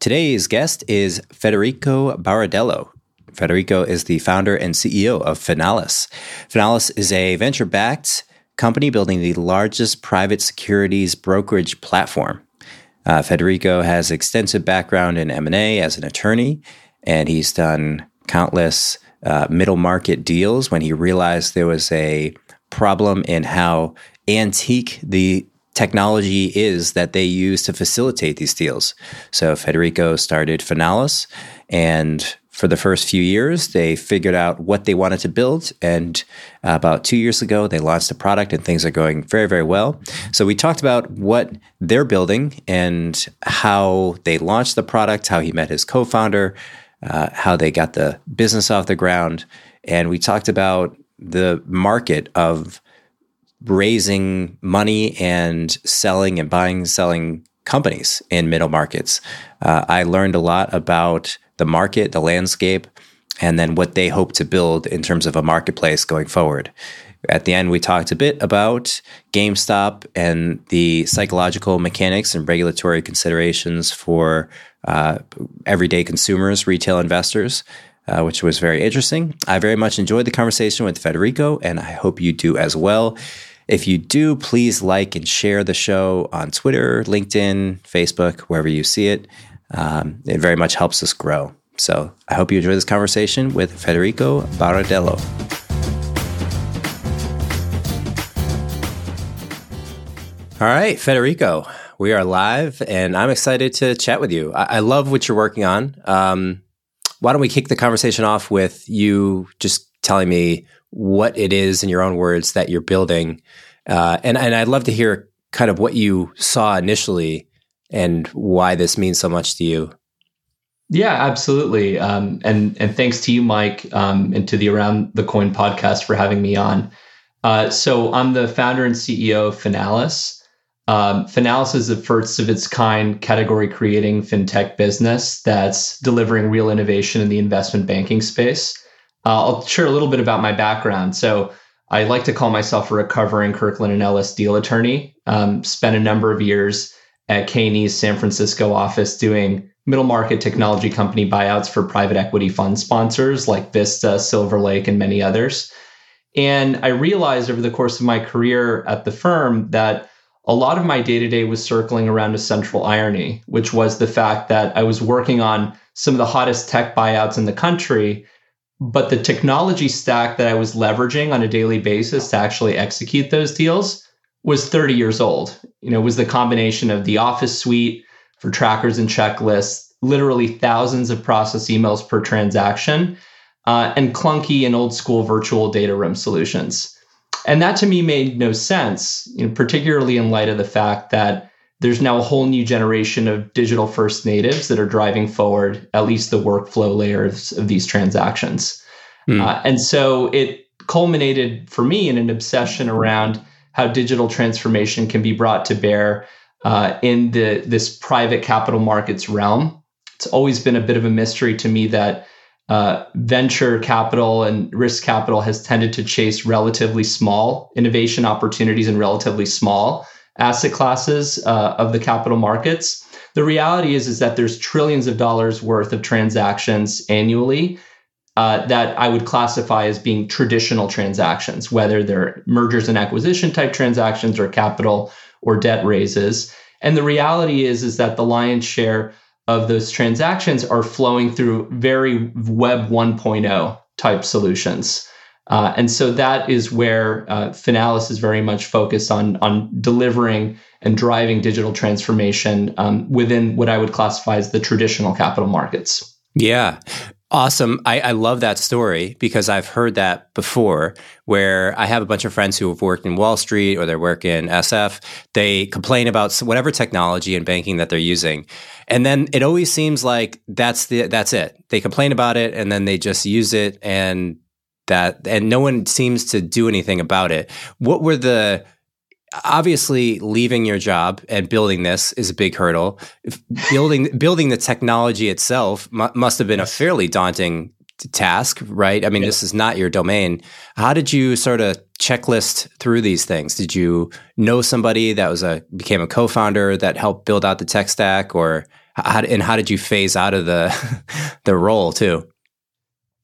Today's guest is Federico Baradello. Federico is the founder and CEO of Finalis. Finalis is a venture backed company building the largest private securities brokerage platform. Uh, Federico has extensive background in M&A as an attorney, and he's done countless uh, middle market deals when he realized there was a problem in how antique the technology is that they use to facilitate these deals. So Federico started Finalis, and for the first few years, they figured out what they wanted to build. And about two years ago, they launched a product, and things are going very, very well. So we talked about what they're building and how they launched the product, how he met his co-founder, uh, how they got the business off the ground, and we talked about the market of raising money and selling and buying and selling companies in middle markets. Uh, I learned a lot about the market, the landscape, and then what they hope to build in terms of a marketplace going forward. At the end, we talked a bit about GameStop and the psychological mechanics and regulatory considerations for uh, everyday consumers, retail investors. Uh, which was very interesting. I very much enjoyed the conversation with Federico, and I hope you do as well. If you do, please like and share the show on Twitter, LinkedIn, Facebook, wherever you see it. Um, it very much helps us grow. So I hope you enjoy this conversation with Federico Baradello. All right, Federico, we are live, and I'm excited to chat with you. I, I love what you're working on. Um, why don't we kick the conversation off with you just telling me what it is in your own words that you're building. Uh, and, and I'd love to hear kind of what you saw initially and why this means so much to you. Yeah, absolutely. Um, and and thanks to you, Mike, um, and to the Around the Coin podcast for having me on. Uh, so I'm the founder and CEO of Finalis. Um, Finalis is the first of its kind category creating fintech business that's delivering real innovation in the investment banking space. Uh, I'll share a little bit about my background. So I like to call myself a recovering Kirkland and Ellis deal attorney. Um, spent a number of years at K&E's San Francisco office doing middle market technology company buyouts for private equity fund sponsors like Vista, Silver Lake, and many others. And I realized over the course of my career at the firm that a lot of my day to day was circling around a central irony, which was the fact that I was working on some of the hottest tech buyouts in the country but the technology stack that I was leveraging on a daily basis to actually execute those deals was 30 years old. You know, was the combination of the Office suite for trackers and checklists, literally thousands of process emails per transaction, uh, and clunky and old school virtual data room solutions. And that to me made no sense, you know, particularly in light of the fact that there's now a whole new generation of digital first natives that are driving forward at least the workflow layers of these transactions. Mm. Uh, and so it culminated for me in an obsession around how digital transformation can be brought to bear uh, in the this private capital markets realm. It's always been a bit of a mystery to me that uh, venture capital and risk capital has tended to chase relatively small innovation opportunities and relatively small asset classes uh, of the capital markets. The reality is, is that there's trillions of dollars worth of transactions annually uh, that I would classify as being traditional transactions, whether they're mergers and acquisition type transactions or capital or debt raises. And the reality is, is that the lion's share of those transactions are flowing through very Web 1.0 type solutions. Uh, and so that is where uh, Finalis is very much focused on, on delivering and driving digital transformation um, within what I would classify as the traditional capital markets. Yeah. Awesome. I, I, love that story because I've heard that before where I have a bunch of friends who have worked in Wall Street or they work in SF. They complain about whatever technology and banking that they're using. And then it always seems like that's the that's it. They complain about it and then they just use it and that and no one seems to do anything about it. What were the obviously leaving your job and building this is a big hurdle. Building building the technology itself mu- must have been a fairly daunting task right? I mean yeah. this is not your domain. How did you sort of checklist through these things? Did you know somebody that was a became a co-founder that helped build out the tech stack or how, and how did you phase out of the the role too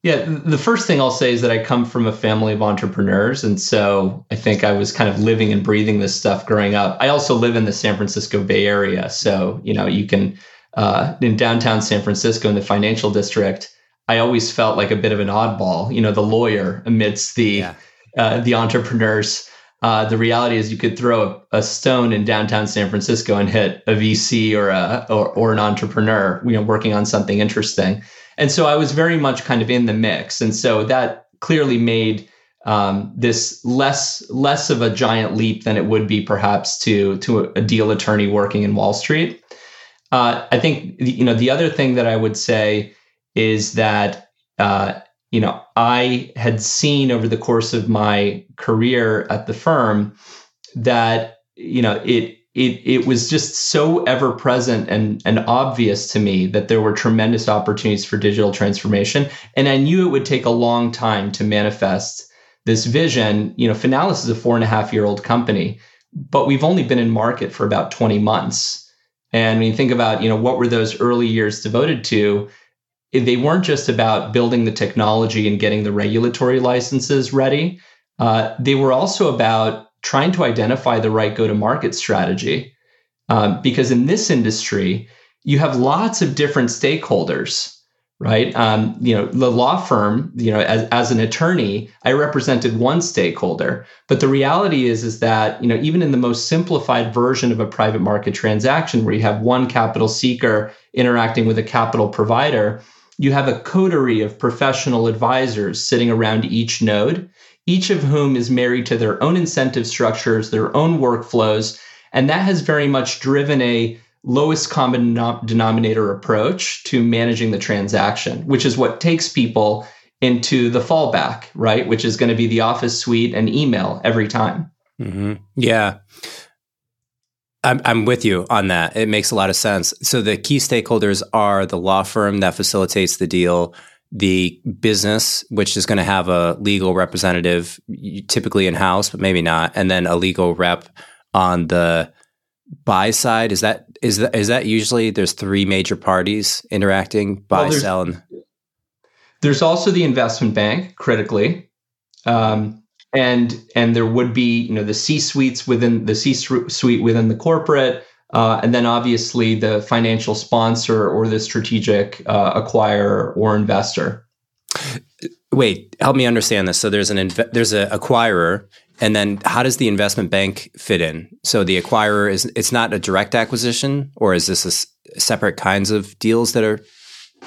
yeah, the first thing I'll say is that I come from a family of entrepreneurs. And so I think I was kind of living and breathing this stuff growing up. I also live in the San Francisco Bay Area. So, you know, you can, uh, in downtown San Francisco in the financial district, I always felt like a bit of an oddball, you know, the lawyer amidst the, yeah. uh, the entrepreneurs. Uh, the reality is you could throw a, a, stone in downtown San Francisco and hit a VC or a, or, or an entrepreneur, you know, working on something interesting. And so I was very much kind of in the mix. And so that clearly made um, this less less of a giant leap than it would be perhaps to to a deal attorney working in Wall Street. Uh, I think you know the other thing that I would say is that uh, you know I had seen over the course of my career at the firm that you know it it it was just so ever present and and obvious to me that there were tremendous opportunities for digital transformation. And i knew it would take a long time to manifest this vision. You know finalis is a four and a half year old company but we've only been in market for about 20 months. And when you think about you know what were those early years devoted to they weren't just about building the technology and getting the regulatory licenses ready. Uh, they were also about trying to identify the right go to market strategy. Um, because in this industry, you have lots of different stakeholders, right? Um, you know, the law firm, you know, as, as an attorney, I represented one stakeholder. But the reality is, is that, you know, even in the most simplified version of a private market transaction where you have one capital seeker interacting with a capital provider, you have a coterie of professional advisors sitting around each node each of whom is married to their own incentive structures, their own workflows. And that has very much driven a lowest common denominator approach to managing the transaction, which is what takes people into the fallback, right? Which is going to be the office suite and email every time. Mm-hmm. Yeah. I'm, I'm with you on that. It makes a lot of sense. So the key stakeholders are the law firm that facilitates the deal, the business, which is going to have a legal representative, typically in house, but maybe not, and then a legal rep on the buy side. Is that is that is that usually there's three major parties interacting buy, well, sell, and there's also the investment bank critically. Um, and and there would be you know the C suites within the C suite within the corporate, uh, and then obviously the financial sponsor or the strategic uh, acquirer or investor. Wait, help me understand this. So there's an inv- there's an acquirer, and then how does the investment bank fit in? So the acquirer is it's not a direct acquisition, or is this a s- separate kinds of deals that are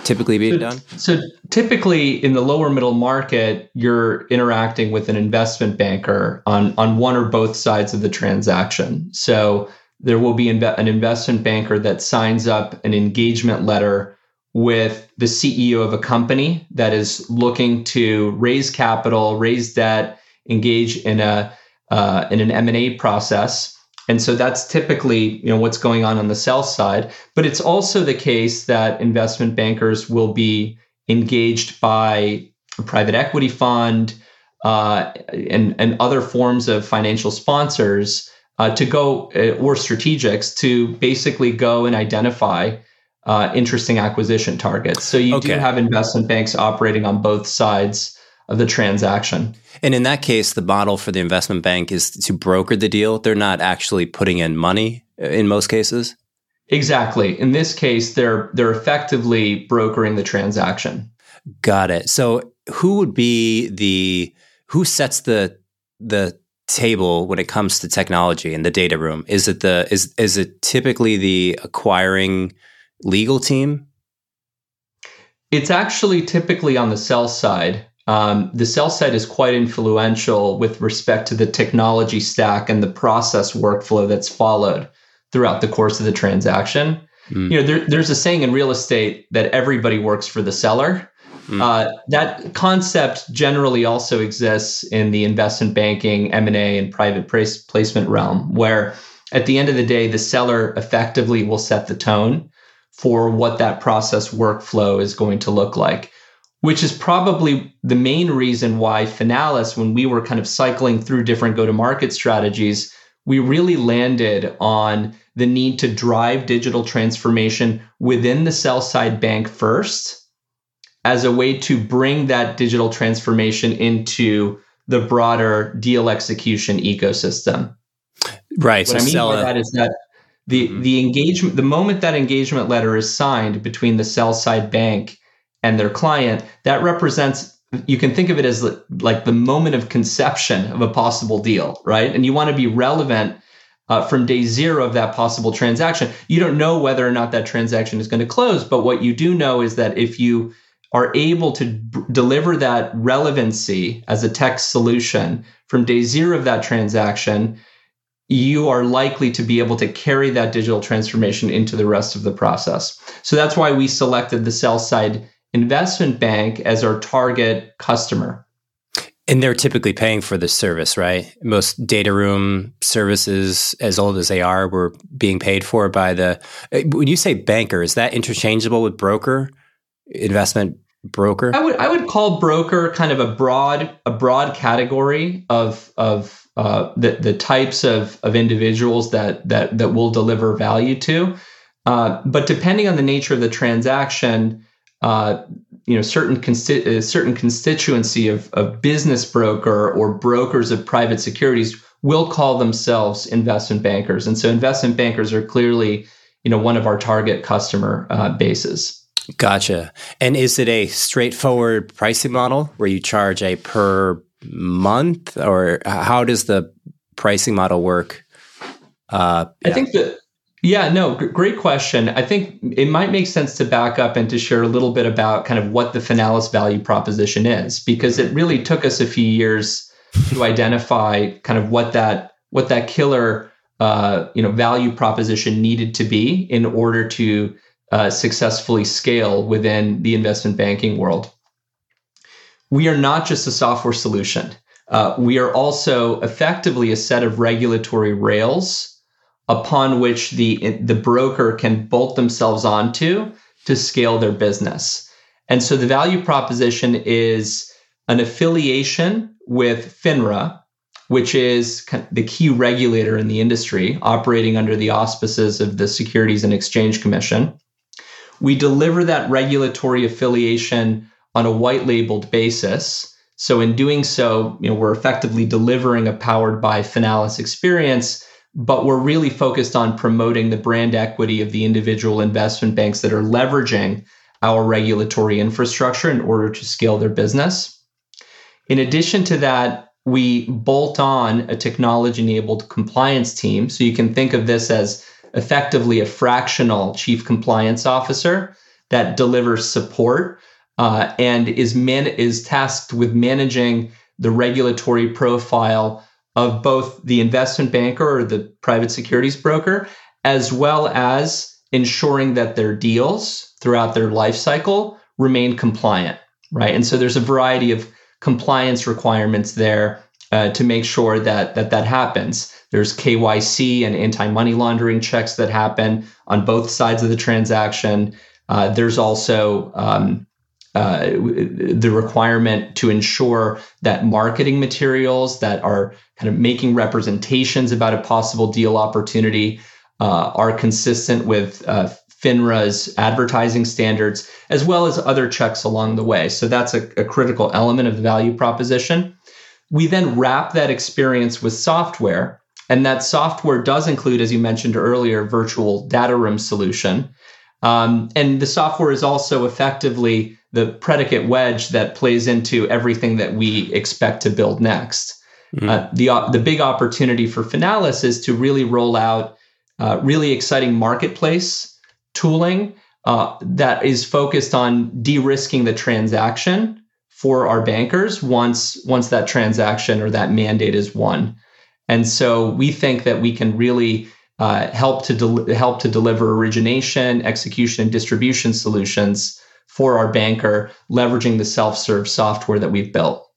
typically being so, done? So typically in the lower middle market, you're interacting with an investment banker on on one or both sides of the transaction. So there will be an investment banker that signs up an engagement letter with the CEO of a company that is looking to raise capital, raise debt, engage in a uh, in an M and A process. And so that's typically you know what's going on on the sell side. But it's also the case that investment bankers will be engaged by a private equity fund uh, and and other forms of financial sponsors uh, to go uh, or strategics to basically go and identify uh, interesting acquisition targets. So you okay. do have investment banks operating on both sides of the transaction. And in that case, the model for the investment bank is to broker the deal. They're not actually putting in money. in most cases. Exactly. In this case, they're they're effectively brokering the transaction. Got it. So who would be the who sets the the table when it comes to technology in the data room? Is it the is is it typically the acquiring legal team? It's actually typically on the sell side. Um, the sell side is quite influential with respect to the technology stack and the process workflow that's followed throughout the course of the transaction. Mm. You know, there, there's a saying in real estate that everybody works for the seller. Mm. Uh, that concept generally also exists in the investment banking, M and A, and private placement realm, where at the end of the day, the seller effectively will set the tone for what that process workflow is going to look like. Which is probably the main reason why Finalis, when we were kind of cycling through different go to market strategies, we really landed on the need to drive digital transformation within the sell side bank first as a way to bring that digital transformation into the broader deal execution ecosystem. Right. What so I mean by that is that the mm-hmm. the engagement the moment that engagement letter is signed between the sell side bank and their client, that represents you can think of it as like the moment of conception of a possible deal, right? And you want to be relevant uh, from day zero of that possible transaction. You don't know whether or not that transaction is going to close, but what you do know is that if you are able to b- deliver that relevancy as a text solution from day zero of that transaction, you are likely to be able to carry that digital transformation into the rest of the process. So that's why we selected the sell side investment bank as our target customer. And they're typically paying for the service, right? Most data room services, as old as they are, were being paid for by the. Uh, when you say banker, is that interchangeable with broker, investment broker? I would I would call broker kind of a broad a broad category of of uh, the the types of of individuals that that that will deliver value to. Uh, but depending on the nature of the transaction, uh, you know certain consti- uh, certain constituency of, of business broker or brokers of private securities will call themselves investment bankers and so investment bankers are clearly you know one of our target customer uh, bases gotcha and is it a straightforward pricing model where you charge a per month or how does the pricing model work uh, yeah. i think that yeah, no, g- great question. I think it might make sense to back up and to share a little bit about kind of what the Finalis value proposition is, because it really took us a few years to identify kind of what that what that killer uh, you know value proposition needed to be in order to uh, successfully scale within the investment banking world. We are not just a software solution. Uh, we are also effectively a set of regulatory rails upon which the the broker can bolt themselves onto to scale their business. And so the value proposition is an affiliation with FINRA, which is the key regulator in the industry, operating under the auspices of the Securities and Exchange Commission. We deliver that regulatory affiliation on a white labeled basis. So in doing so, you know, we're effectively delivering a powered by Finalis experience but we're really focused on promoting the brand equity of the individual investment banks that are leveraging our regulatory infrastructure in order to scale their business. In addition to that, we bolt on a technology enabled compliance team. So you can think of this as effectively a fractional chief compliance officer that delivers support uh, and is man- is tasked with managing the regulatory profile of both the investment banker or the private securities broker, as well as ensuring that their deals throughout their life cycle remain compliant, right? And so there's a variety of compliance requirements there uh, to make sure that that that happens. There's KYC and anti-money laundering checks that happen on both sides of the transaction. Uh, there's also um, uh, the requirement to ensure that marketing materials that are kind of making representations about a possible deal opportunity uh, are consistent with uh, FINRA's advertising standards, as well as other checks along the way. So that's a, a critical element of the value proposition. We then wrap that experience with software And that software does include, as you mentioned earlier, virtual data room solution. Um, and the software is also effectively the predicate wedge that plays into everything that we expect to build next. Mm-hmm. Uh, the, the big opportunity for Finalis is to really roll out uh, really exciting marketplace tooling uh, that is focused on de-risking the transaction for our bankers once once that transaction or that mandate is won. And so we think that we can really uh, help to del- help to deliver origination, execution, and distribution solutions for our banker, leveraging the self-serve software that we've built.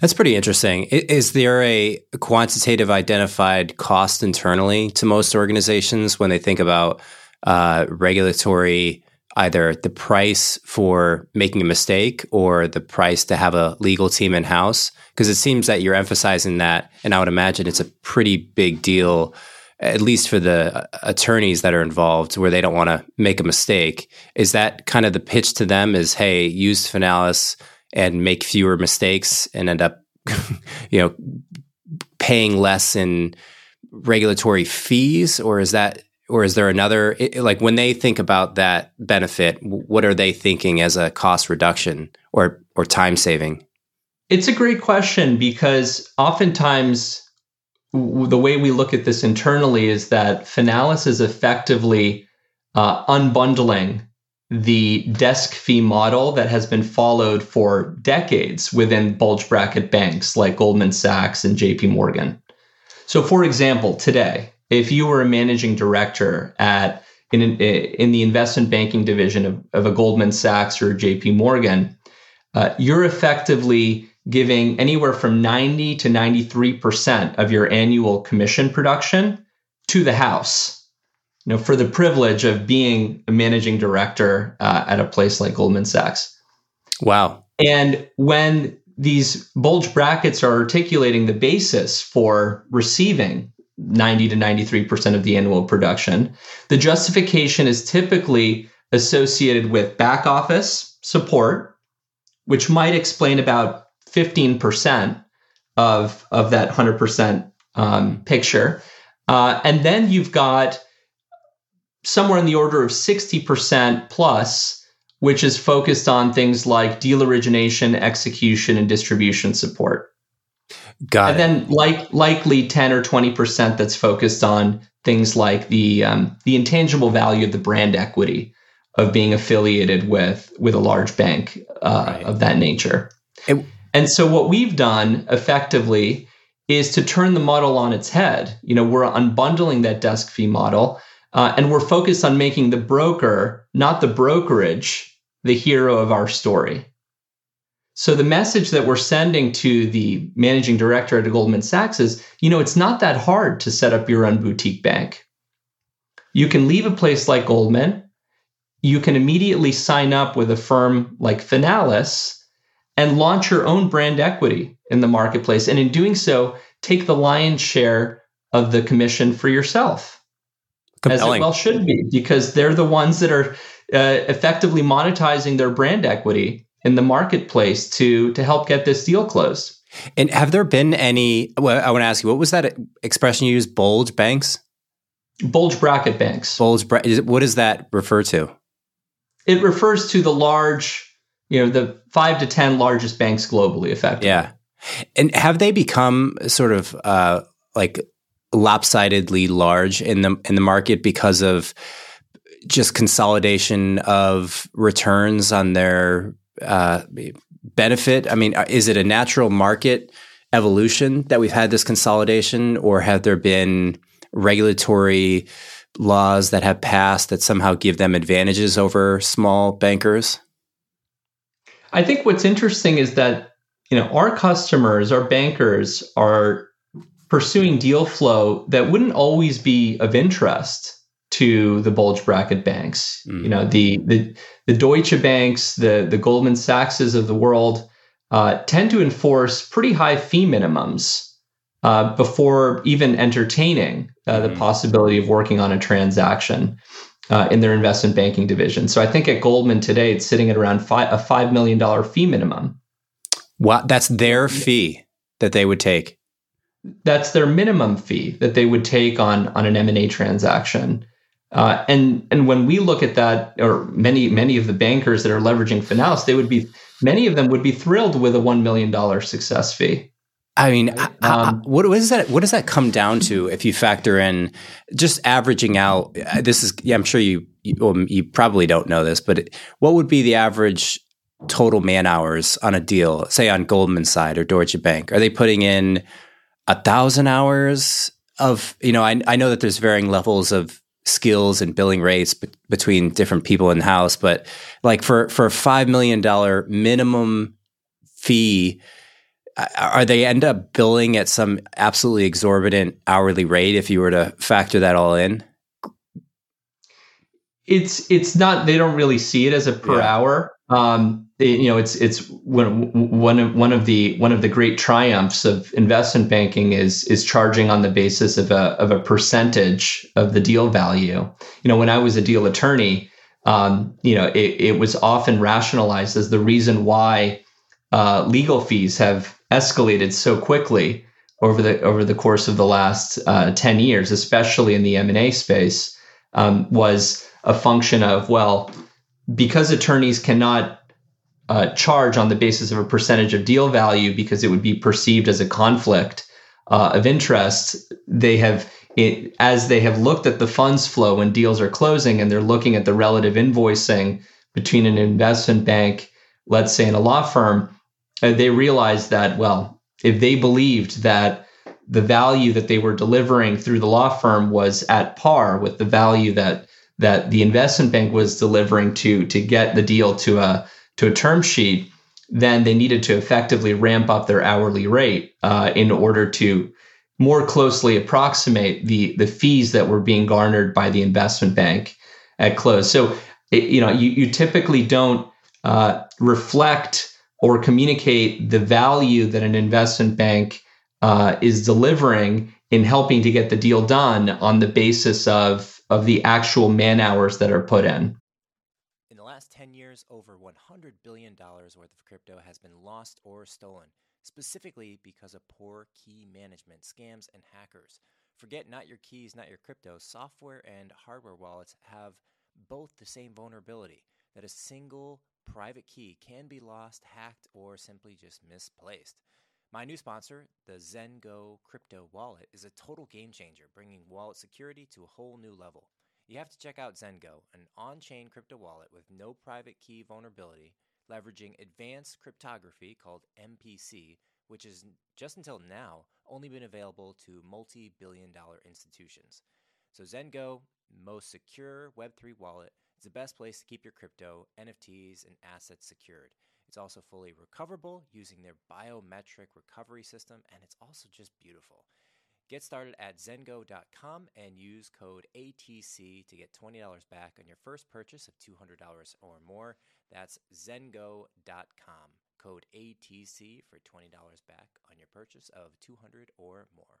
That's pretty interesting. Is there a quantitative identified cost internally to most organizations when they think about uh, regulatory, either the price for making a mistake or the price to have a legal team in house? Because it seems that you're emphasizing that, and I would imagine it's a pretty big deal, at least for the uh, attorneys that are involved, where they don't want to make a mistake. Is that kind of the pitch to them? Is hey, use Finalis and make fewer mistakes and end up, you know, paying less in regulatory fees, or is that or is there another like when they think about that benefit what are they thinking as a cost reduction or or time saving it's a great question because oftentimes the way we look at this internally is that finalis is effectively uh, unbundling the desk fee model that has been followed for decades within bulge bracket banks like Goldman Sachs and JP Morgan. So, for example, today, if you were a managing director at in, in the investment banking division of, of a Goldman Sachs or JP Morgan, uh, you're effectively giving anywhere from 90 to 93% of your annual commission production to the house you know, for the privilege of being a managing director uh, at a place like Goldman Sachs. Wow. And when these bulge brackets are articulating the basis for receiving 90 to 93% of the annual production, the justification is typically associated with back office support, which might explain about 15% of, of that 100% um, picture. Uh, and then you've got somewhere in the order of 60% plus, which is focused on things like deal origination, execution, and distribution support. Got and it. then like likely 10 or 20% that's focused on things like the um, the intangible value of the brand equity of being affiliated with with a large bank uh, right. of that nature. It, and so what we've done effectively is to turn the model on its head. You know, we're unbundling that desk fee model uh, and we're focused on making the broker, not the brokerage, the hero of our story. So the message that we're sending to the managing director at Goldman Sachs is, you know, it's not that hard to set up your own boutique bank. You can leave a place like Goldman, you can immediately sign up with a firm like Finalis and launch your own brand equity in the marketplace. And in doing so, take the lion's share of the commission for yourself. Compelling. As it well should be, because they're the ones that are uh, effectively monetizing their brand equity in the marketplace to to help get this deal closed. And have there been any? Well, I want to ask you, what was that expression you used? Bulge banks. Bulge bracket banks. Bulge. Bra- what does that refer to? It refers to the large, you know, the five to ten largest banks globally, effectively. Yeah. And have they become sort of uh, like lopsidedly large in the in the market because of just consolidation of returns on their uh, benefit? I mean, uh, is it a natural market evolution that we've had this consolidation, or have there been regulatory laws that have passed that somehow give them advantages over small bankers? I think what's interesting is that you know our customers, our bankers, are pursuing deal flow that wouldn't always be of interest to the bulge bracket banks. Mm. You know, the the the Deutsche banks, the the Goldman Sachs's of the world uh, tend to enforce pretty high fee minimums uh, before even entertaining uh, the mm. possibility of working on a transaction. Uh, in their investment banking division. So I think at Goldman today, it's sitting at around five, a $5 million fee minimum. Wow, that's their fee that they would take that's their minimum fee that they would take on on an M&A transaction. Uh, and and when we look at that, or many many of the bankers that are leveraging Finalis, they would be many of them would be thrilled with a one million dollar success fee. I mean, um, what does that what does that come down to if you factor in just averaging out? Uh, this is yeah, I'm sure you you, well, you probably don't know this, but what would be the average total man hours on a deal, say on Goldman side or Deutsche Bank? Are they putting in a thousand hours of you know? I I know that there's varying levels of skills and billing rates be- between different people in house, but like for for a five million dollar minimum fee are they end up billing at some absolutely exorbitant hourly rate if you were to factor that all in? It's it's not they don't really see it as a per yeah. hour. Um, you know, it's it's one one of one of the one of the great triumphs of investment banking is is charging on the basis of a of a percentage of the deal value. You know, when I was a deal attorney, um, you know, it, it was often rationalized as the reason why uh, legal fees have escalated so quickly over the over the course of the last uh, 10 years, especially in the M&A space, um, was a function of, well, because attorneys cannot uh, charge on the basis of a percentage of deal value because it would be perceived as a conflict uh, of interest, they have, it, as they have looked at the funds flow when deals are closing and they're looking at the relative invoicing between an investment bank, let's say, and a law firm, uh, they realized that, well, if they believed that the value that they were delivering through the law firm was at par with the value that that the investment bank was delivering to to get the deal to a to a term sheet, then they needed to effectively ramp up their hourly rate uh, in order to more closely approximate the the fees that were being garnered by the investment bank at close. So, it, you know, you, you typically don't uh, reflect or communicate the value that an investment bank uh, is delivering in helping to get the deal done on the basis of of the actual man hours that are put in. In the last 10 years, over $100 billion worth of crypto has been lost or stolen, specifically because of poor key management, scams, and hackers. Forget not your keys, not your crypto. Software and hardware wallets have both the same vulnerability that a single private key can be lost, hacked, or simply just misplaced. My new sponsor, the Zengo crypto wallet, is a total game changer, bringing wallet security to a whole new level. You have to check out Zengo, an on chain crypto wallet with no private key vulnerability, leveraging advanced cryptography called MPC, which has just until now only been available to multi billion dollar institutions. So, Zengo, most secure Web3 wallet it's the best place to keep your crypto, NFTs, and assets secured. It's also fully recoverable using their biometric recovery system, and it's also just beautiful. Get started at zengo.com and use code ATC to get $20 back on your first purchase of $200 or more. That's zengo.com. Code ATC for $20 back on your purchase of 200 or more.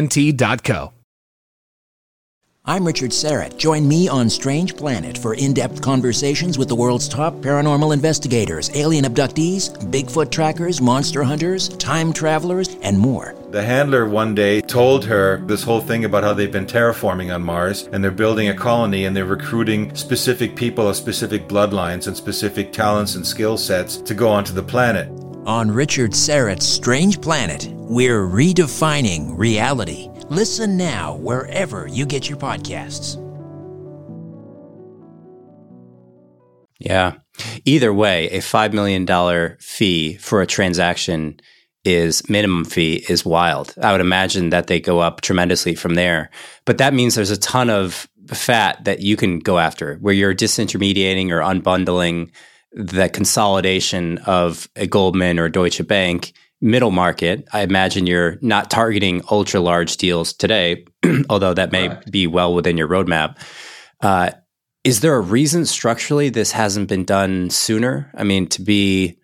AT&T.co. I'm Richard Syrett. Join me on Strange Planet for in depth conversations with the world's top paranormal investigators, alien abductees, Bigfoot trackers, monster hunters, time travelers, and more. The handler one day told her this whole thing about how they've been terraforming on Mars and they're building a colony and they're recruiting specific people of specific bloodlines and specific talents and skill sets to go onto the planet. On Richard Syrett's Strange Planet, we're redefining reality. Listen now wherever you get your podcasts. Yeah. Either way, a $5 million fee for a transaction is minimum fee is wild. I would imagine that they go up tremendously from there. But that means there's a ton of fat that you can go after where you're disintermediating or unbundling the consolidation of a Goldman or Deutsche Bank middle market. I imagine you're not targeting ultra large deals today, although that may be well within your roadmap. Uh, is there a reason structurally this hasn't been done sooner? I mean, to be,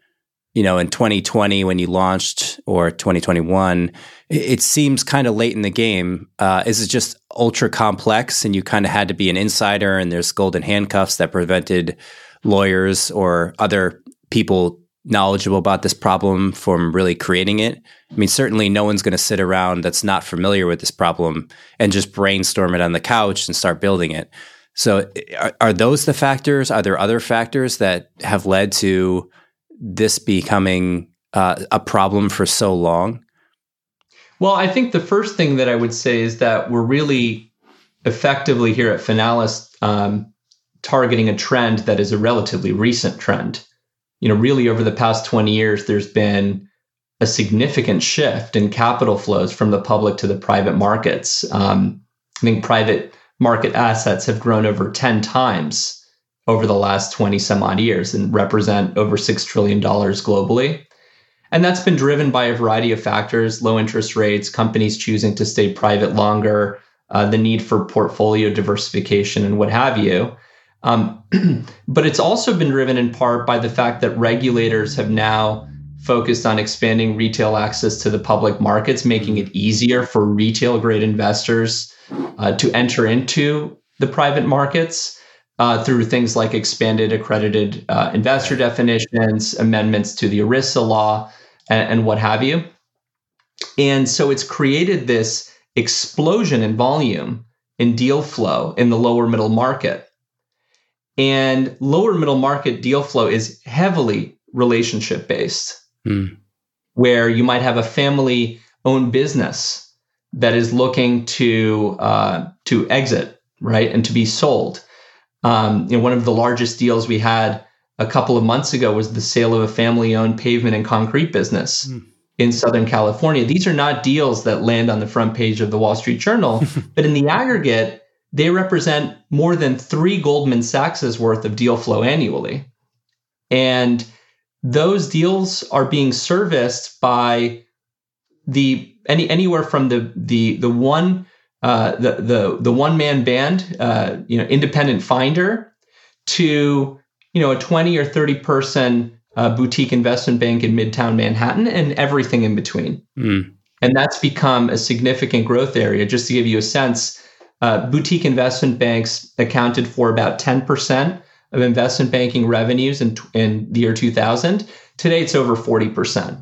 you know, in 2020 when you launched or 2021, it seems kind of late in the game. Uh, is it just ultra complex and you kind of had to be an insider and there's golden handcuffs that prevented lawyers or other people knowledgeable about this problem from really creating it. I mean, certainly no one's going to sit around that's not familiar with this problem and just brainstorm it on the couch and start building it. So, are, are those the factors? Are there other factors that have led to this becoming uh, a problem for so long? Well, I think the first thing that I would say is that we're really effectively here at Finalis um, targeting a trend that is a relatively recent trend you know, really over the past 20 years, there's been a significant shift in capital flows from the public to the private markets. Um, I think private market assets have grown over 10 times over the last 20 some odd years and represent over $6 trillion globally. And that's been driven by a variety of factors low interest rates, companies choosing to stay private longer, uh, the need for portfolio diversification, and what have you. Um, but it's also been driven in part by the fact that regulators have now focused on expanding retail access to the public markets, making it easier for retail grade investors uh, to enter into the private markets uh, through things like expanded accredited uh, investor definitions, amendments to the ERISA law, and, and what have you. And so it's created this explosion in volume in deal flow in the lower middle market. And lower middle market deal flow is heavily relationship based, mm. where you might have a family owned business that is looking to uh, to exit, right, and to be sold. Um, you know, one of the largest deals we had a couple of months ago was the sale of a family owned pavement and concrete business. Mm. In Southern California. These are not deals that land on the front page of the Wall Street Journal, but in the aggregate, they represent more than three Goldman Sachs' worth of deal flow annually. And those deals are being serviced by the any anywhere from the the the one uh, the the the one man band uh, you know independent finder to you know a 20 or 30 person uh, boutique investment bank in midtown Manhattan and everything in between. Mm. And that's become a significant growth area. Just to give you a sense, uh, boutique investment banks accounted for about 10% of investment banking revenues in, in the year 2000. Today, it's over 40%.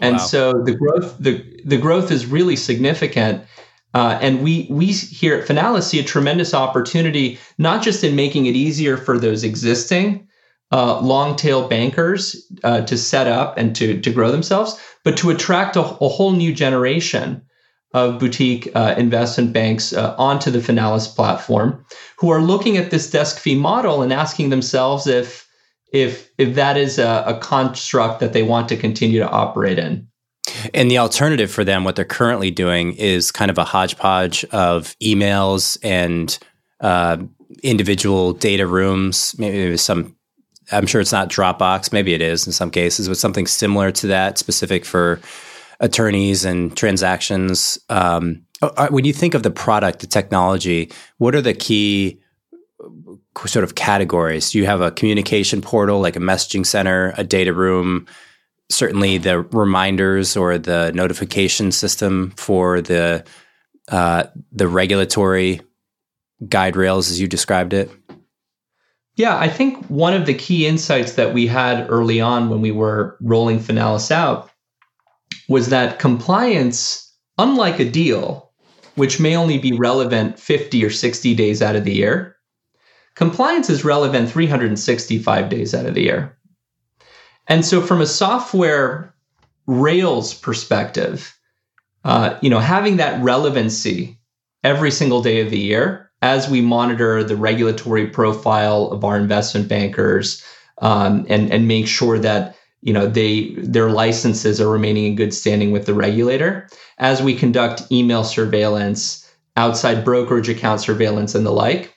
And wow. so the growth the, the growth is really significant. Uh, and we we here at Finalis see a tremendous opportunity, not just in making it easier for those existing uh, long tail bankers uh, to set up and to to grow themselves, but to attract a, a whole new generation of boutique uh, investment banks uh, onto the Finalis platform who are looking at this desk fee model and asking themselves if if if that is a, a construct that they want to continue to operate in. And the alternative for them, what they're currently doing is kind of a hodgepodge of emails and uh, individual data rooms, maybe some I'm sure it's not Dropbox. Maybe it is in some cases, but something similar to that, specific for attorneys and transactions. Um, uh, when you think of the product, the technology, what are the key uh, sort of categories? Do you have a communication portal like a messaging center, a data room? Certainly, the reminders or the notification system for the uh, the regulatory guide rails, as you described it. Yeah, I think one of the key insights that we had early on when we were rolling Finalis out was that compliance, unlike a deal, which may only be relevant 50 or 60 days out of the year, compliance is relevant 365 days out of the year. And so, from a software Rails perspective, uh, you know, having that relevancy every single day of the year as we monitor the regulatory profile of our investment bankers um, and and make sure that you know they their licenses are remaining in good standing with the regulator as we conduct email surveillance outside brokerage account surveillance and the like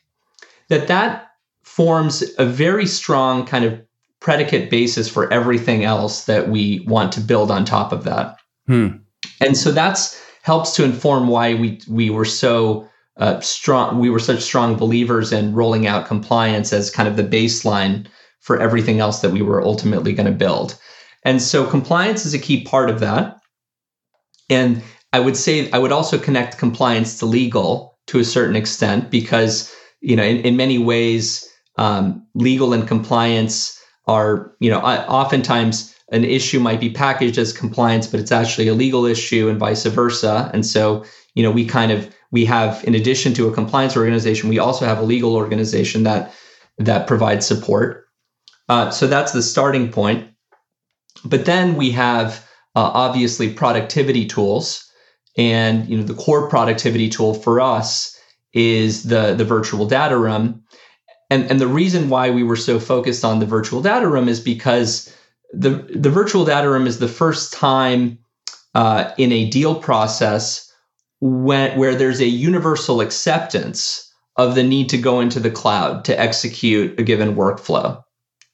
that that forms a very strong kind of predicate basis for everything else that we want to build on top of that. Hmm. And so that's helps to inform why we we were so uh, strong. We were such strong believers in rolling out compliance as kind of the baseline for everything else that we were ultimately going to build. And so compliance is a key part of that. And I would say I would also connect compliance to legal to a certain extent because you know in, in many ways um, legal and compliance are you know oftentimes an issue might be packaged as compliance but it's actually a legal issue and vice versa and so you know we kind of we have in addition to a compliance organization we also have a legal organization that that provides support uh, so that's the starting point. But then we have uh, obviously productivity tools. And you know the core productivity tool for us is the the virtual data room. And and the reason why we were so focused on the virtual data room is because the the virtual data room is the first time uh, in a deal process when where there's a universal acceptance of the need to go into the cloud to execute a given workflow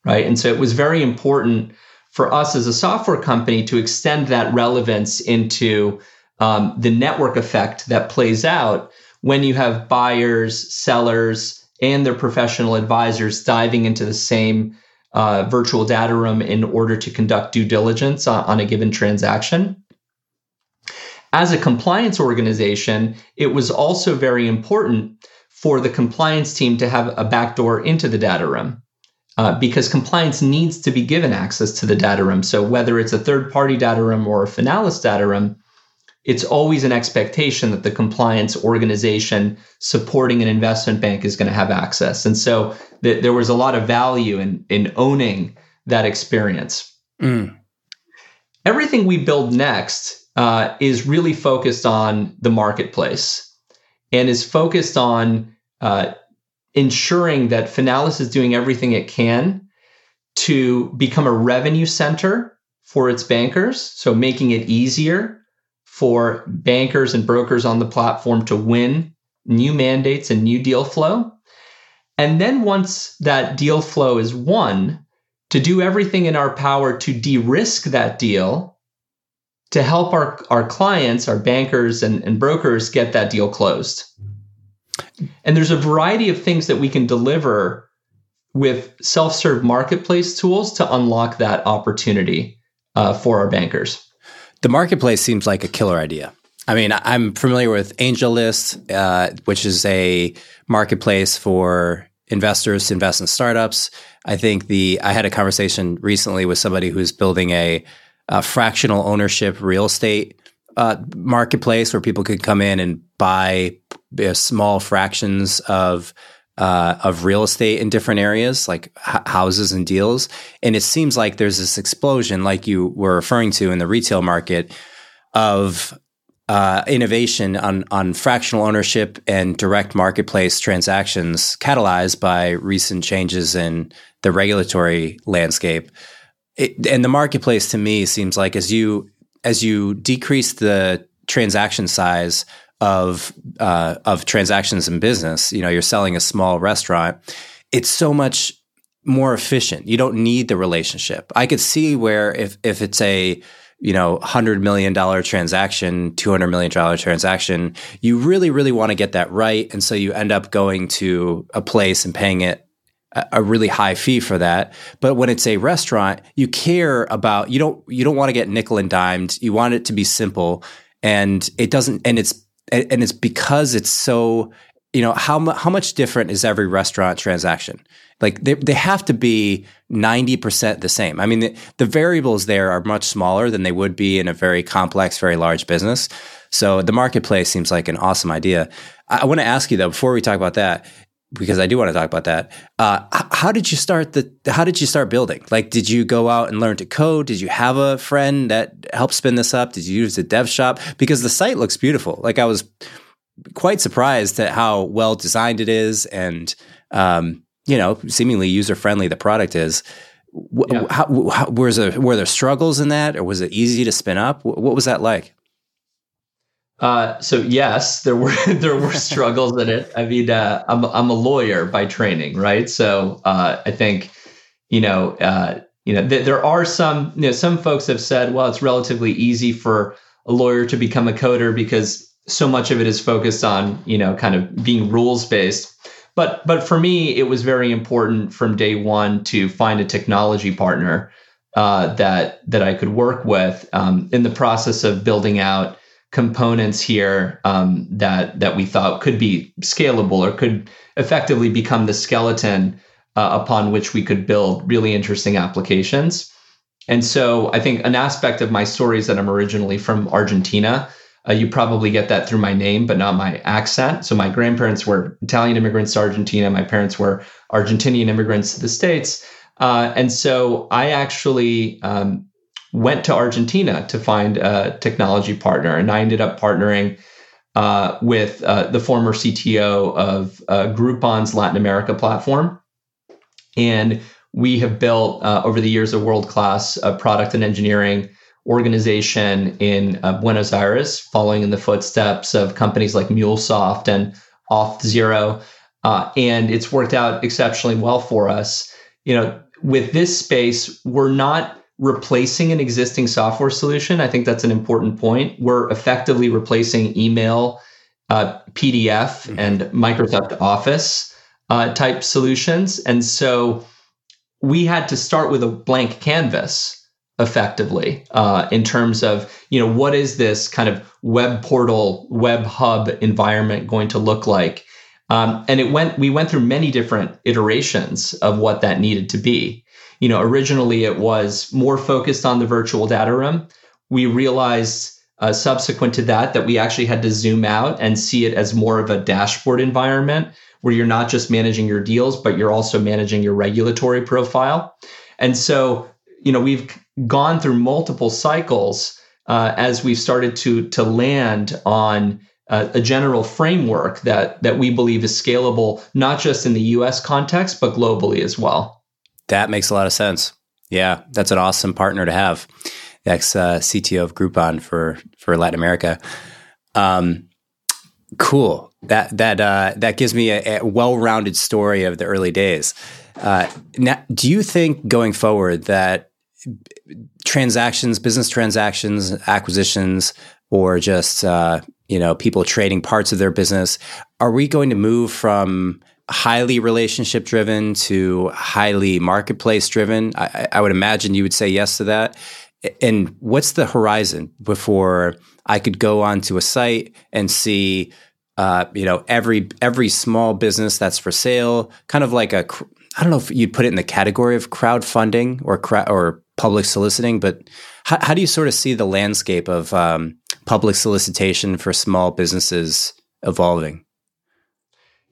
right and so it was very important for us as a software company to extend that relevance into um, the network effect that plays out when you have buyers, sellers, and their professional advisors diving into the same uh, virtual data room in order to conduct due diligence on, on a given transaction. As a compliance organization, it was also very important for the compliance team to have a backdoor into the data room. Uh, because compliance needs to be given access to the data room. So whether it's a third party data room or a Finalis data room, it's always an expectation that the compliance organization supporting an investment bank is going to have access. And so th- there was a lot of value in, in owning that experience. Mm. Everything we build next uh, is really focused on the marketplace and is focused on uh, ensuring that Finalis is doing everything it can to become a revenue center for its bankers. So making it easier for bankers and brokers on the platform to win new mandates and new deal flow. And then once that deal flow is won, to do everything in our power to de risk that deal to help our, our clients, our bankers and, and brokers get that deal closed. And there's a variety of things that we can deliver with self serve marketplace tools to unlock that opportunity uh, for our bankers. The marketplace seems like a killer idea. I mean, I'm familiar with AngelList, uh, which is a marketplace for investors to invest in startups. I think the I had a conversation recently with somebody who's building a, a fractional ownership real estate uh, marketplace where people could come in and buy small fractions of uh, of real estate in different areas, like h- houses and deals. And it seems like there's this explosion, like you were referring to in the retail market, of uh, innovation on on fractional ownership and direct marketplace transactions, catalyzed by recent changes in the regulatory landscape. It, and the marketplace, to me, seems like as you as you decrease the transaction size of uh, of transactions in business, you know, you're selling a small restaurant. It's so much more efficient. You don't need the relationship. I could see where if if it's a you know hundred million dollar transaction, two hundred million dollar transaction, you really really want to get that right, and so you end up going to a place and paying it a really high fee for that. But when it's a restaurant, you care about you don't you don't want to get nickel and dimed. You want it to be simple, and it doesn't. And it's and it's because it's so you know how how much different is every restaurant transaction? Like they, they have to be 90% the same. I mean the, the variables there are much smaller than they would be in a very complex very large business. So the marketplace seems like an awesome idea. I, I want to ask you though before we talk about that because I do want to talk about that. Uh, how did you start the? How did you start building? Like, did you go out and learn to code? Did you have a friend that helped spin this up? Did you use a dev shop? Because the site looks beautiful. Like, I was quite surprised at how well designed it is, and um, you know, seemingly user friendly the product is. Yeah. How, how, was there, were there struggles in that, or was it easy to spin up? What was that like? Uh, so yes, there were there were struggles in it. I mean, uh, I'm I'm a lawyer by training, right? So uh, I think you know, uh, you know, th- there are some, you know, some folks have said, well, it's relatively easy for a lawyer to become a coder because so much of it is focused on, you know, kind of being rules based. But but for me, it was very important from day one to find a technology partner uh, that that I could work with um, in the process of building out components here um, that that we thought could be scalable or could effectively become the skeleton uh, upon which we could build really interesting applications. And so I think an aspect of my story is that I'm originally from Argentina. Uh, you probably get that through my name, but not my accent. So my grandparents were Italian immigrants to Argentina. My parents were Argentinian immigrants to the States. Uh, and so I actually um, went to Argentina to find a technology partner, and I ended up partnering uh, with uh, the former CTO of uh, Groupon's Latin America platform, and we have built uh, over the years a world class uh, product and engineering organization in uh, Buenos Aires, following in the footsteps of companies like MuleSoft and Auth0, and it's worked out exceptionally well for us. You know, with this space, we're not replacing an existing software solution. I think that's an important point. We're effectively replacing email, uh, PDF, mm-hmm. and Microsoft Office uh, type solutions. And so we had to start with a blank canvas effectively uh, in terms of you know what is this kind of web portal web hub environment going to look like um, and it went we went through many different iterations of what that needed to be you know, originally it was more focused on the virtual data room. We realized uh, subsequent to that that we actually had to zoom out and see it as more of a dashboard environment where you're not just managing your deals, but you're also managing your regulatory profile. And so, you know, we've gone through multiple cycles uh, as we've started to to land on uh, a general framework that that we believe is scalable, not just in the U.S. context, but globally as well. That makes a lot of sense. Yeah, that's an awesome partner to have. Ex uh, CTO of Groupon for for Latin America. Um, cool. That that uh, that gives me a, a well rounded story of the early days. Uh, now, do you think going forward that transactions, business transactions, acquisitions, or just uh, you know people trading parts of their business, are we going to move from highly relationship driven to highly marketplace driven? I, I, would imagine you would say yes to that. And what's the horizon before I could go onto a site and see, uh, you know, every every small business that's for sale, kind of like a, I don't know if you'd put it in the category of crowdfunding or or public soliciting, but how, how, do you sort of see the landscape of um, public solicitation for small businesses evolving?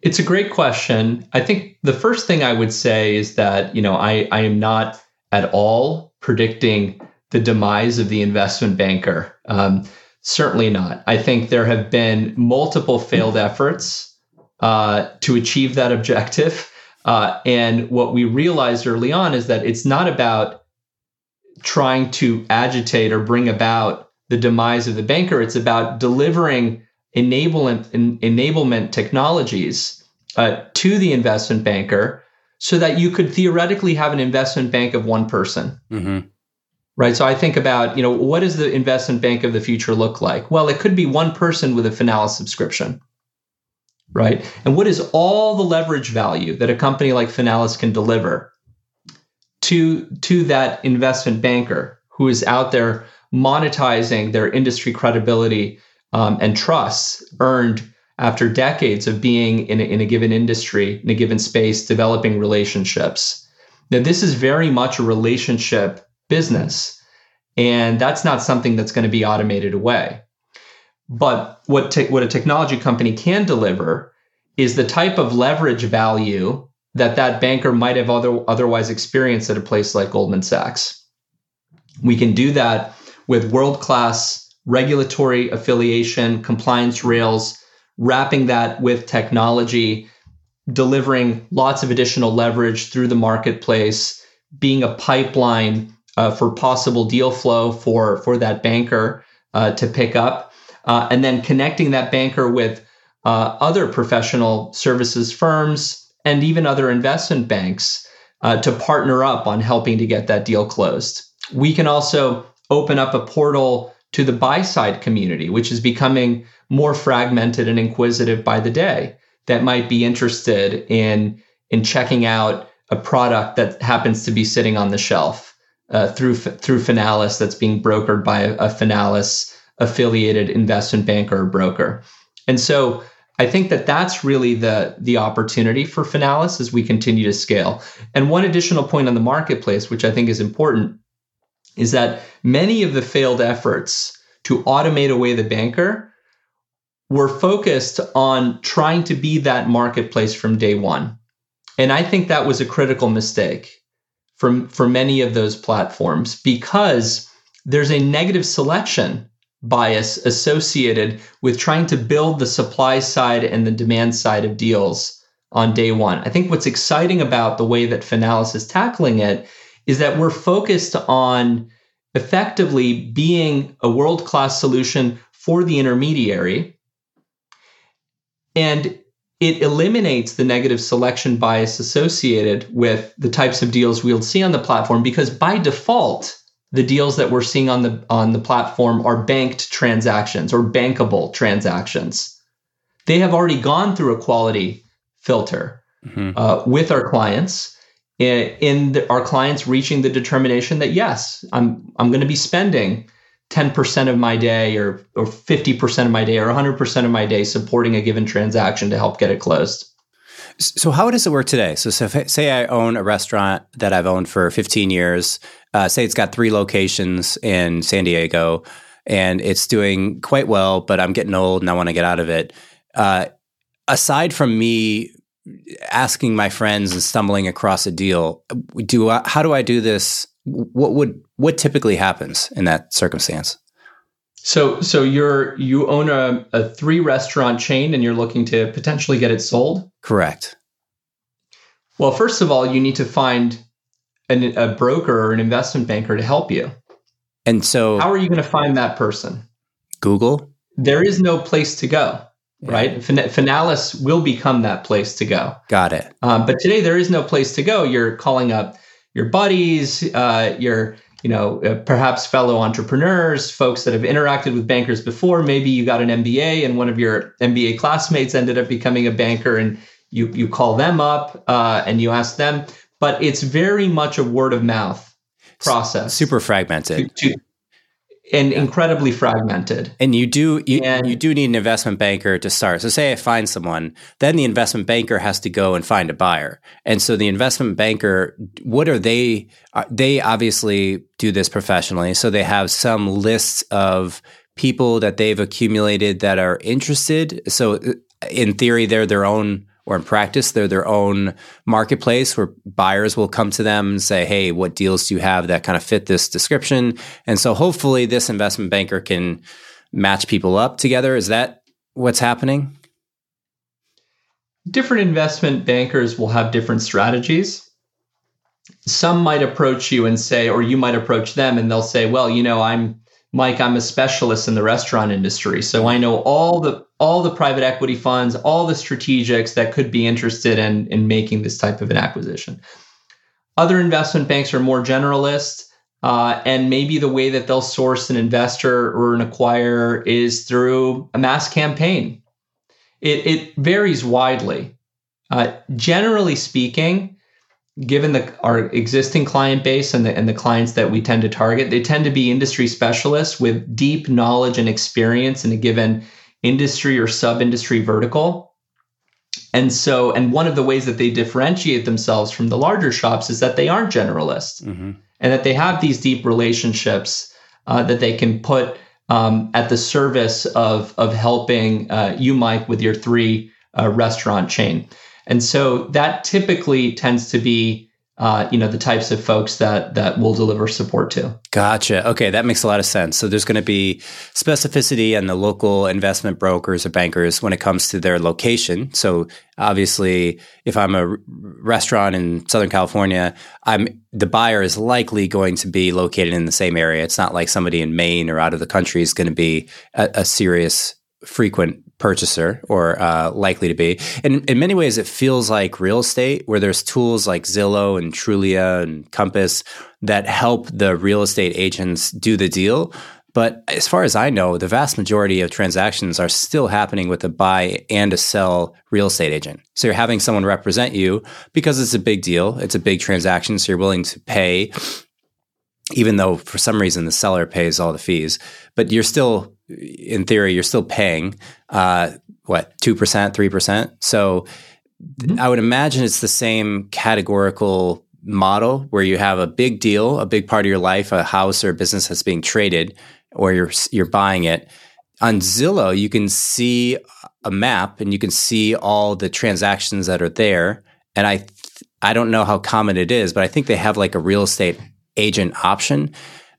It's a great question. I think the first thing I would say is that, you know, I, I am not at all predicting the demise of the investment banker. Um, certainly not. I think there have been multiple failed efforts uh, to achieve that objective. Uh, and what we realized early on is that it's not about trying to agitate or bring about the demise of the banker. It's about delivering enablement enablement technologies uh, to the investment banker so that you could theoretically have an investment bank of one person. Mm-hmm. Right. So I think about, you know, what does the investment bank of the future look like? Well, it could be one person with a Finalis subscription. Right. And what is all the leverage value that a company like Finalis can deliver to, to that investment banker who is out there monetizing their industry credibility um, and trust earned after decades of being in a, in a given industry, in a given space, developing relationships. Now, this is very much a relationship business, and that's not something that's going to be automated away. But what, te- what a technology company can deliver is the type of leverage value that that banker might have other, otherwise experienced at a place like Goldman Sachs. We can do that with world class regulatory affiliation, compliance rails, wrapping that with technology, delivering lots of additional leverage through the marketplace, being a pipeline uh, for possible deal flow for, for that banker uh, to pick up, uh, and then connecting that banker with uh, other professional services firms and even other investment banks uh, to partner up on helping to get that deal closed. We can also open up a portal to the buy side community, which is becoming more fragmented and inquisitive by the day, that might be interested in, in checking out a product that happens to be sitting on the shelf uh, through through Finalis that's being brokered by a, a Finalis affiliated investment banker or broker. And so I think that that's really the the opportunity for Finalis as we continue to scale. And one additional point on the marketplace, which I think is important, is that many of the failed efforts to automate away the banker were focused on trying to be that marketplace from day one. And I think that was a critical mistake for, for many of those platforms because there's a negative selection bias associated with trying to build the supply side and the demand side of deals on day one. I think what's exciting about the way that Finalis is tackling it is that we're focused on effectively being a world class solution for the intermediary. And it eliminates the negative selection bias associated with the types of deals we'll see on the platform because by default, the deals that we're seeing on the on the platform are banked transactions or bankable transactions. They have already gone through a quality filter mm-hmm. uh, with our clients. In, in the, our clients reaching the determination that yes, I'm I'm going to be spending 10% of my day or or 50% of my day or 100% of my day supporting a given transaction to help get it closed. So how does it work today? So, so say I own a restaurant that I've owned for 15 years. Uh, say it's got three locations in San Diego, and it's doing quite well, but I'm getting old and I want to get out of it. Uh, aside from me asking my friends and stumbling across a deal, do I, how do I do this? What would what typically happens in that circumstance? So, so you're you own a, a three restaurant chain and you're looking to potentially get it sold. Correct. Well, first of all, you need to find an, a broker or an investment banker to help you. And so, how are you going to find that person? Google. There is no place to go, yeah. right? Fin- Finalis will become that place to go. Got it. Um, but today there is no place to go. You're calling up your buddies, uh, your you know, uh, perhaps fellow entrepreneurs, folks that have interacted with bankers before. Maybe you got an MBA and one of your MBA classmates ended up becoming a banker, and you you call them up uh, and you ask them. But it's very much a word of mouth process. Super fragmented. To, to, and yeah. incredibly fragmented. And you do you, and, you do need an investment banker to start. So say I find someone, then the investment banker has to go and find a buyer. And so the investment banker, what are they? Uh, they obviously do this professionally, so they have some lists of people that they've accumulated that are interested. So uh, in theory, they're their own or in practice, they're their own marketplace where buyers will come to them and say, Hey, what deals do you have that kind of fit this description? And so hopefully this investment banker can match people up together. Is that what's happening? Different investment bankers will have different strategies. Some might approach you and say, or you might approach them and they'll say, Well, you know, I'm Mike, I'm a specialist in the restaurant industry. So I know all the all the private equity funds, all the strategics that could be interested in, in making this type of an acquisition. Other investment banks are more generalist, uh, and maybe the way that they'll source an investor or an acquirer is through a mass campaign. It, it varies widely. Uh, generally speaking, given the, our existing client base and the, and the clients that we tend to target, they tend to be industry specialists with deep knowledge and experience in a given industry or sub industry vertical. And so, and one of the ways that they differentiate themselves from the larger shops is that they aren't generalists mm-hmm. and that they have these deep relationships uh, that they can put um, at the service of, of helping uh, you, Mike, with your three uh, restaurant chain. And so that typically tends to be uh, you know the types of folks that that will deliver support to. Gotcha. Okay, that makes a lot of sense. So there's going to be specificity and the local investment brokers or bankers when it comes to their location. So obviously, if I'm a restaurant in Southern California, I'm the buyer is likely going to be located in the same area. It's not like somebody in Maine or out of the country is going to be a, a serious frequent purchaser or uh, likely to be. And in many ways, it feels like real estate, where there's tools like Zillow and Trulia and Compass that help the real estate agents do the deal. But as far as I know, the vast majority of transactions are still happening with a buy and a sell real estate agent. So you're having someone represent you because it's a big deal, it's a big transaction. So you're willing to pay even though for some reason the seller pays all the fees, but you're still, in theory, you're still paying uh, what two percent, three percent. So mm-hmm. I would imagine it's the same categorical model where you have a big deal, a big part of your life, a house or a business that's being traded, or you're you're buying it. On Zillow, you can see a map and you can see all the transactions that are there. And I I don't know how common it is, but I think they have like a real estate agent option.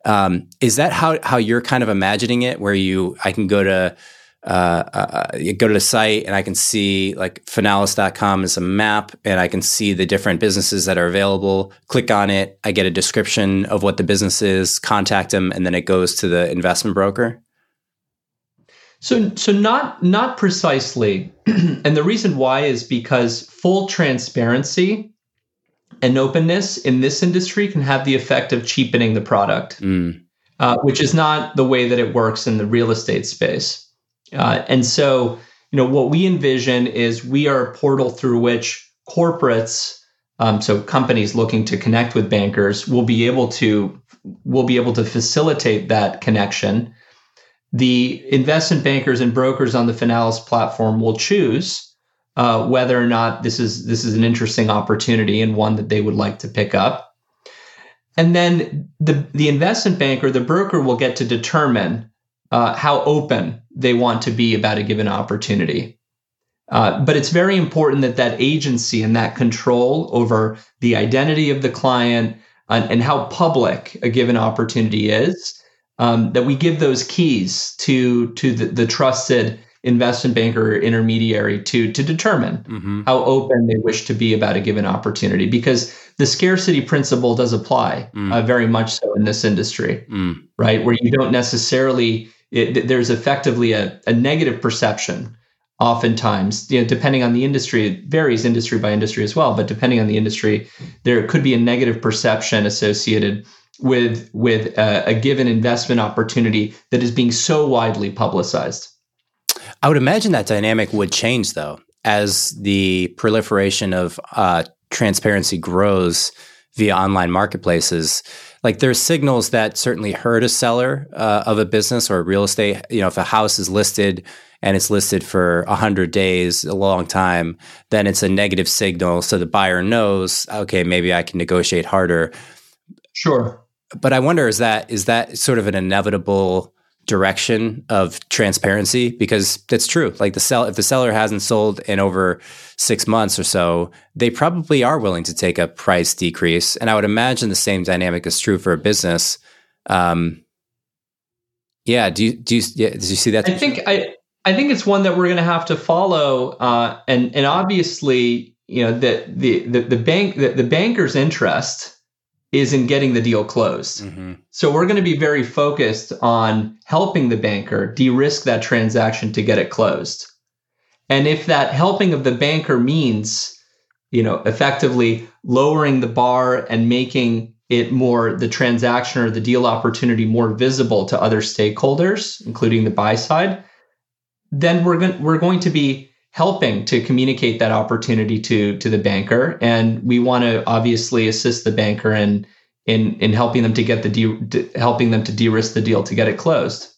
Um, is that how how you're kind of imagining it? Where you I can go to uh, uh, go to the site and I can see like finalis.com is a map and I can see the different businesses that are available. Click on it, I get a description of what the business is, contact them, and then it goes to the investment broker. So, so not not precisely, and the reason why is because full transparency and openness in this industry can have the effect of cheapening the product, mm. uh, which is not the way that it works in the real estate space. Uh, and so, you know, what we envision is we are a portal through which corporates, um, so companies looking to connect with bankers, will be able to will be able to facilitate that connection. The investment bankers and brokers on the Finalis platform will choose uh, whether or not this is this is an interesting opportunity and one that they would like to pick up. And then the the investment banker, the broker, will get to determine uh, how open they want to be about a given opportunity. Uh, but it's very important that that agency and that control over the identity of the client and, and how public a given opportunity is, um, that we give those keys to to the, the trusted investment banker or intermediary to to determine mm-hmm. how open they wish to be about a given opportunity because the scarcity principle does apply mm. uh, very much so in this industry mm. right where you don't necessarily it, there's effectively a, a negative perception oftentimes you know depending on the industry it varies industry by industry as well but depending on the industry there could be a negative perception associated with with a, a given investment opportunity that is being so widely publicized I would imagine that dynamic would change though as the proliferation of uh, transparency grows via online marketplaces. Like there's signals that certainly hurt a seller uh, of a business or a real estate. You know, if a house is listed and it's listed for 100 days, a long time, then it's a negative signal. So the buyer knows, okay, maybe I can negotiate harder. Sure. But I wonder is that is that sort of an inevitable direction of transparency because that's true. Like the sell, if the seller hasn't sold in over six months or so, they probably are willing to take a price decrease. And I would imagine the same dynamic is true for a business. Um, yeah. Do you do you yeah, you see that? I think I I think it's one that we're going to have to follow. Uh, and and obviously, you know, the the the, the bank the, the banker's interest is in getting the deal closed. Mm-hmm. So we're going to be very focused on helping the banker de-risk that transaction to get it closed. And if that helping of the banker means, you know, effectively lowering the bar and making it more the transaction or the deal opportunity more visible to other stakeholders, including the buy side, then we're going we're going to be helping to communicate that opportunity to to the banker. And we want to obviously assist the banker in in in helping them to get the de- helping them to de-risk the deal to get it closed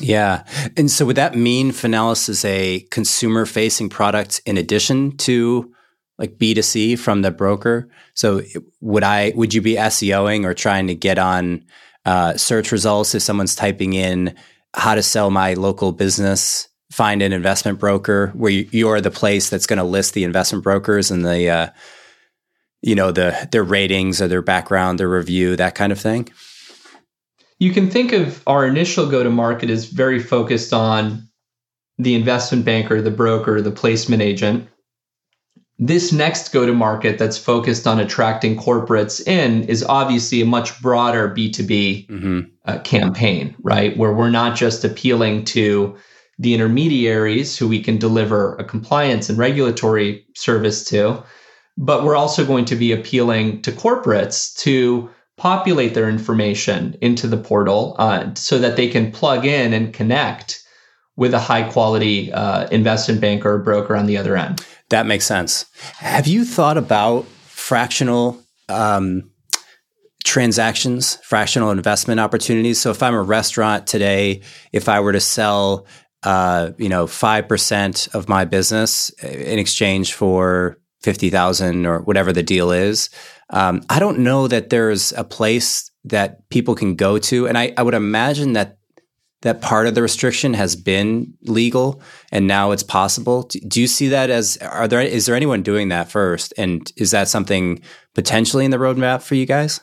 Yeah. And so would that mean Finalis is a consumer facing product in addition to like B2C from the broker? So would I would you be SEOing or trying to get on uh, search results if someone's typing in how to sell my local business? Find an investment broker where you, are the place that's going to list the investment brokers and the uh, you know the their ratings or their background, their review, that kind of thing you can think of our initial go to market as very focused on the investment banker, the broker, the placement agent. This next go to market that's focused on attracting corporates in is obviously a much broader B2B mm-hmm. uh, campaign, right? Where we're not just appealing to the intermediaries who we can deliver a compliance and regulatory service to, but we're also going to be appealing to corporates to populate their information into the portal uh, so that they can plug in and connect with a high quality uh, investment banker or broker on the other end. That makes sense. Have you thought about fractional um, transactions, fractional investment opportunities? So if I'm a restaurant today, if I were to sell, uh, you know, five percent of my business in exchange for fifty thousand or whatever the deal is, um, I don't know that there's a place that people can go to, and I, I would imagine that that part of the restriction has been legal and now it's possible. Do you see that as are there is there anyone doing that first, and is that something potentially in the roadmap for you guys?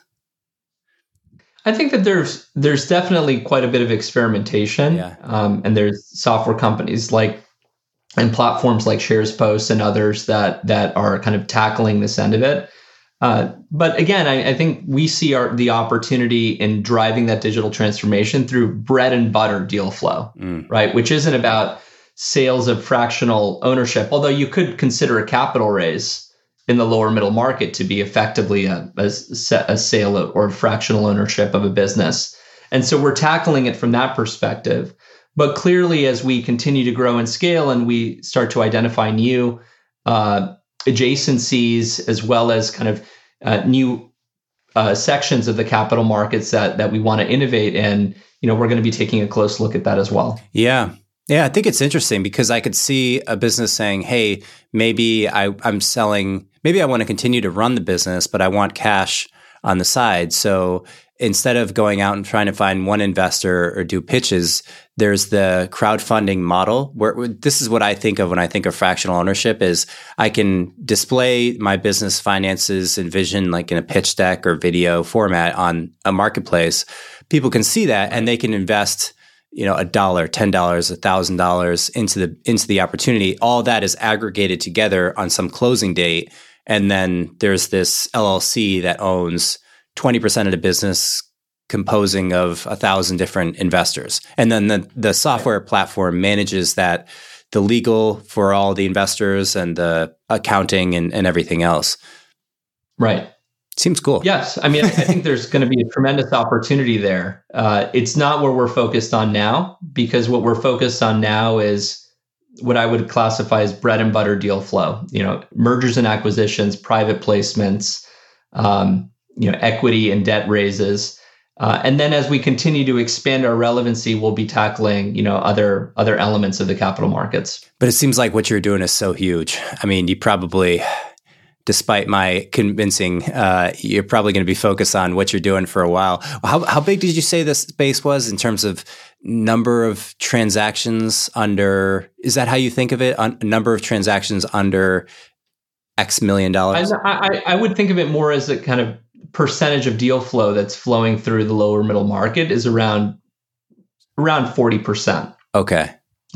I think that there's there's definitely quite a bit of experimentation, yeah. um, and there's software companies like and platforms like SharesPost and others that that are kind of tackling this end of it. Uh, but again, I, I, think we see our, the opportunity in driving that digital transformation through bread and butter deal flow, mm. right? Which isn't about sales of fractional ownership, although you could consider a capital raise in the lower middle market to be effectively a, a, a sale or fractional ownership of a business. And so we're tackling it from that perspective. But clearly, as we continue to grow and scale and we start to identify new uh, adjacencies as well as kind of uh, new uh, sections of the capital markets that that we want to innovate in. You know, we're going to be taking a close look at that as well. Yeah. Yeah, I think it's interesting because I could see a business saying, "Hey, maybe I, I'm selling. Maybe I want to continue to run the business, but I want cash on the side. So instead of going out and trying to find one investor or do pitches, there's the crowdfunding model where this is what I think of when I think of fractional ownership is I can display my business finances and vision like in a pitch deck or video format on a marketplace. People can see that and they can invest you know a dollar ten dollars a thousand dollars into the into the opportunity all that is aggregated together on some closing date and then there's this llc that owns 20% of the business composing of a thousand different investors. And then the, the software platform manages that the legal for all the investors and the accounting and, and everything else. Right. Seems cool. Yes. I mean, I think there's going to be a tremendous opportunity there. Uh, it's not where we're focused on now because what we're focused on now is what I would classify as bread and butter deal flow, you know, mergers and acquisitions, private placements, um, you know equity and debt raises. Uh, and then as we continue to expand our relevancy, we'll be tackling, you know, other other elements of the capital markets. But it seems like what you're doing is so huge. I mean, you probably, despite my convincing, uh, you're probably going to be focused on what you're doing for a while. How how big did you say this space was in terms of number of transactions under? Is that how you think of it? Un- number of transactions under X million dollars? I, I, I would think of it more as a kind of percentage of deal flow that's flowing through the lower middle market is around around 40%. Okay.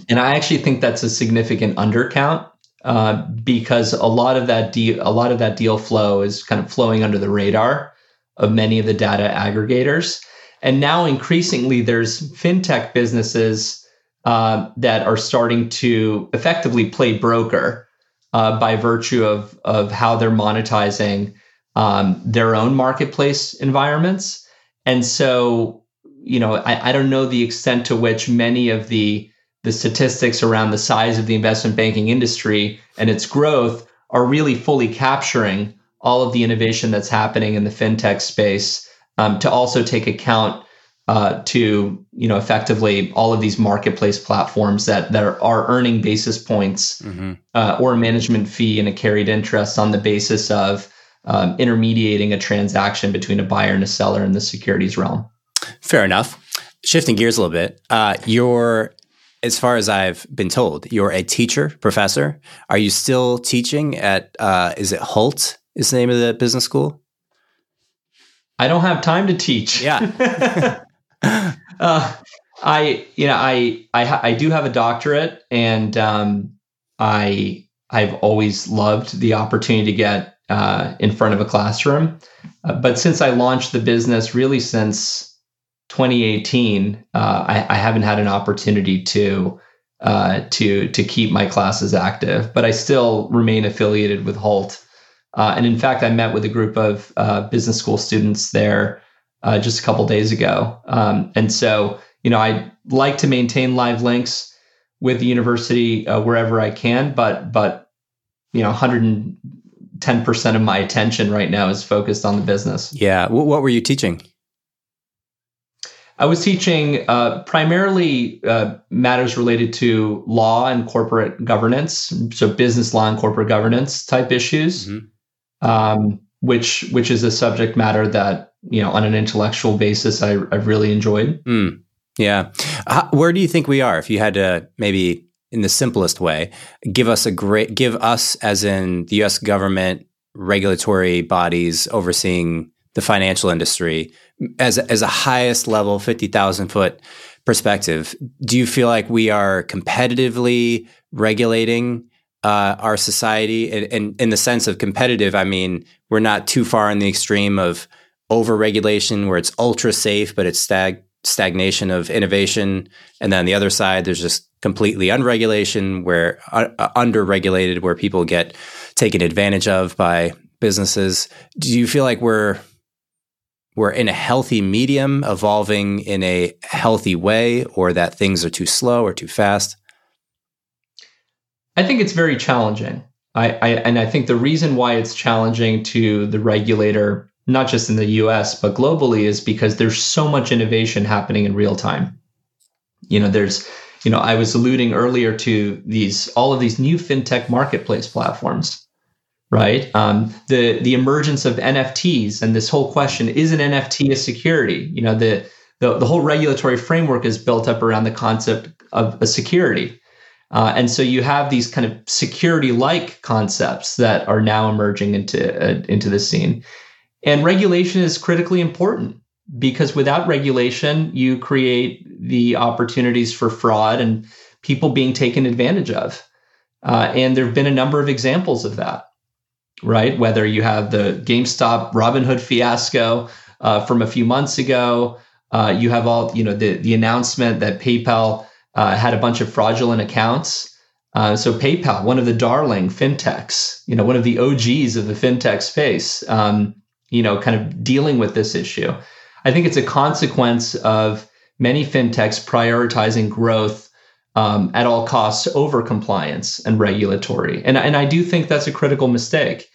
And I actually think that's a significant undercount uh, because a lot of that deal a lot of that deal flow is kind of flowing under the radar of many of the data aggregators. and now increasingly there's fintech businesses uh, that are starting to effectively play broker uh, by virtue of of how they're monetizing um, their own marketplace environments. And so, you know, I, I don't know the extent to which many of the the statistics around the size of the investment banking industry and its growth are really fully capturing all of the innovation that's happening in the fintech space um, to also take account uh, to you know effectively all of these marketplace platforms that that are, are earning basis points mm-hmm. uh, or a management fee and a carried interest on the basis of um, intermediating a transaction between a buyer and a seller in the securities realm. Fair enough. Shifting gears a little bit, uh, you're as far as I've been told, you're a teacher, professor. Are you still teaching at? Uh, is it Hult Is the name of the business school? I don't have time to teach. Yeah. uh, I, you know, I, I, I do have a doctorate, and um, I, I've always loved the opportunity to get uh, in front of a classroom. Uh, but since I launched the business, really since 2018, uh, I, I, haven't had an opportunity to uh, to to keep my classes active. But I still remain affiliated with Hult. Uh, and in fact, I met with a group of business school students there just a couple days ago. Um, and so, you know, I like to maintain live links with the university wherever I can, but but you know, 100 10% of my attention right now is focused on the business. Yeah. What were you teaching? I was teaching uh, primarily uh, matters related to law and corporate governance, so business law and corporate governance type issues, mm-hmm. um, which which is a subject matter that you know on an intellectual basis I, I really enjoyed. Mm. Yeah, How, where do you think we are? If you had to maybe in the simplest way give us a great give us as in the U.S. government regulatory bodies overseeing the financial industry as as a highest level 50,000 foot perspective do you feel like we are competitively regulating uh, our society and, and in the sense of competitive i mean we're not too far in the extreme of over regulation where it's ultra safe but it's stag stagnation of innovation and then on the other side there's just completely unregulation where uh, under regulated where people get taken advantage of by businesses do you feel like we're we're in a healthy medium, evolving in a healthy way, or that things are too slow or too fast? I think it's very challenging. I, I, and I think the reason why it's challenging to the regulator, not just in the US, but globally, is because there's so much innovation happening in real time. You know, there's, you know, I was alluding earlier to these all of these new fintech marketplace platforms right? Um, the the emergence of NFTs and this whole question: is an NFT a security? You know, the the, the whole regulatory framework is built up around the concept of a security. Uh, and so you have these kind of security-like concepts that are now emerging into uh, into the scene. And regulation is critically important because without regulation, you create the opportunities for fraud and people being taken advantage of. Uh, and there have been a number of examples of that right? Whether you have the GameStop Robinhood fiasco uh, from a few months ago, uh, you have all you know the the announcement that PayPal uh, had a bunch of fraudulent accounts. Uh, so PayPal, one of the darling fintechs, you know, one of the OGs of the fintech space, um, you know, kind of dealing with this issue. I think it's a consequence of many fintechs prioritizing growth um, at all costs over compliance and regulatory. And, and I do think that's a critical mistake.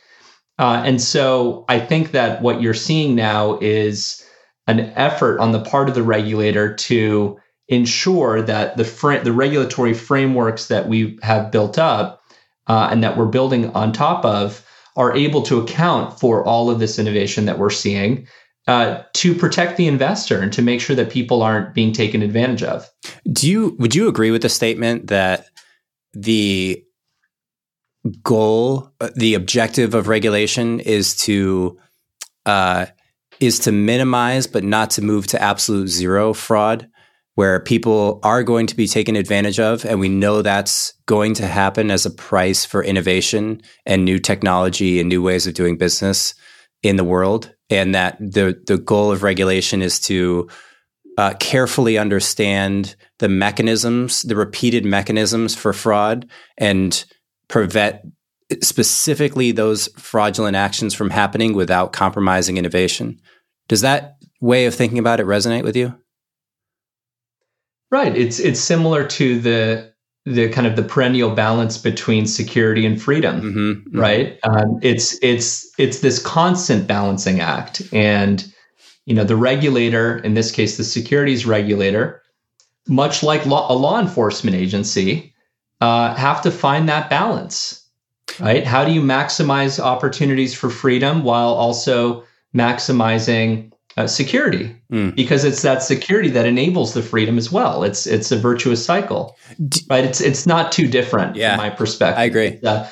Uh, and so I think that what you're seeing now is an effort on the part of the regulator to ensure that the fr- the regulatory frameworks that we have built up uh, and that we're building on top of are able to account for all of this innovation that we're seeing uh, to protect the investor and to make sure that people aren't being taken advantage of. Do you would you agree with the statement that the goal, uh, the objective of regulation is to uh, is to minimize, but not to move to absolute zero fraud, where people are going to be taken advantage of, and we know that's going to happen as a price for innovation and new technology and new ways of doing business in the world and that the the goal of regulation is to uh, carefully understand the mechanisms, the repeated mechanisms for fraud, and prevent specifically those fraudulent actions from happening without compromising innovation. Does that way of thinking about it resonate with you? Right. It's it's similar to the the kind of the perennial balance between security and freedom, mm-hmm, mm-hmm. right? Um, it's it's it's this constant balancing act, and you know the regulator, in this case, the securities regulator, much like law, a law enforcement agency, uh, have to find that balance, right? How do you maximize opportunities for freedom while also maximizing uh, security mm. because it's that security that enables the freedom as well. It's it's a virtuous cycle, right? It's it's not too different yeah, from my perspective. I agree. Uh,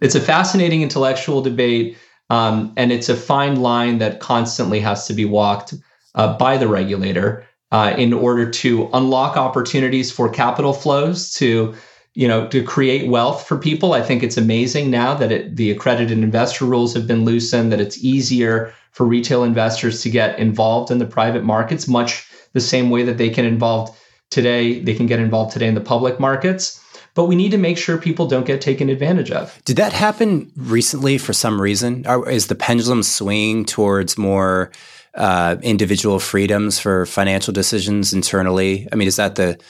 it's a fascinating intellectual debate, um, and it's a fine line that constantly has to be walked uh, by the regulator uh, in order to unlock opportunities for capital flows to you know to create wealth for people i think it's amazing now that it, the accredited investor rules have been loosened that it's easier for retail investors to get involved in the private markets, much the same way that they can involved today, they can get involved today in the public markets. But we need to make sure people don't get taken advantage of. Did that happen recently for some reason? Is the pendulum swinging towards more uh, individual freedoms for financial decisions internally? I mean, is that the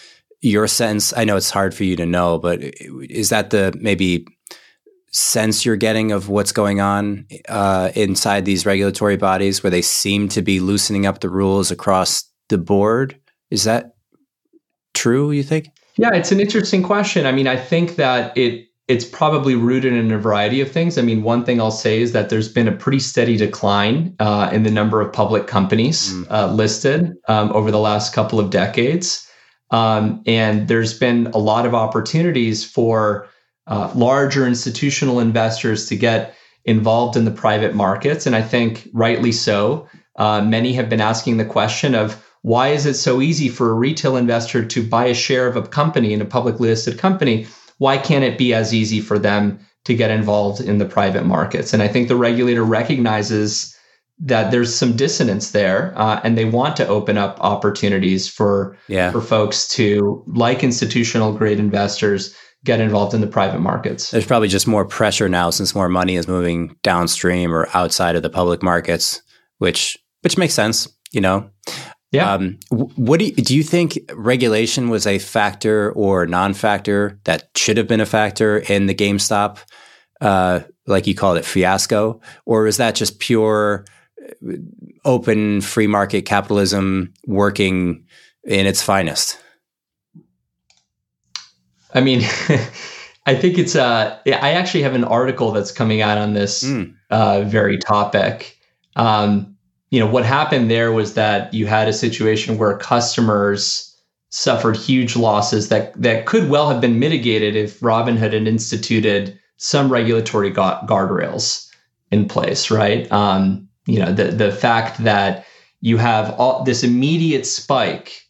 your sense? I know it's hard for you to know, but is that the maybe sense you're getting of what's going on uh, inside these regulatory bodies where they seem to be loosening up the rules across the board? Is that true, you think? Yeah, it's an interesting question. I mean, I think that it it's probably rooted in a variety of things. I mean, one thing I'll say is that there's been a pretty steady decline uh, in the number of public companies mm. uh, listed um, over the last couple of decades. Um, and there's been a lot of opportunities for uh, larger institutional investors to get involved in the private markets. And I think rightly so. Uh, many have been asking the question of why is it so easy for a retail investor to buy a share of a company in a publicly listed company? Why can't it be as easy for them to get involved in the private markets? And I think the regulator recognizes that there's some dissonance there, uh, and they want to open up opportunities for yeah. for folks to, like institutional grade investors, get involved in the private markets. There's probably just more pressure now since more money is moving downstream or outside of the public markets, which which makes sense, you know. Yeah. Um, what do you, do you think regulation was a factor or non-factor that should have been a factor in the GameStop, uh, like you called it, fiasco, or is that just pure uh, open free market capitalism working in its finest? I mean, I think it's uh I actually have an article that's coming out on this mm. uh, very topic. Um, you know, what happened there was that you had a situation where customers suffered huge losses that that could well have been mitigated if Robinhood had instituted some regulatory guardrails in place, right? Um, you know, the the fact that you have all this immediate spike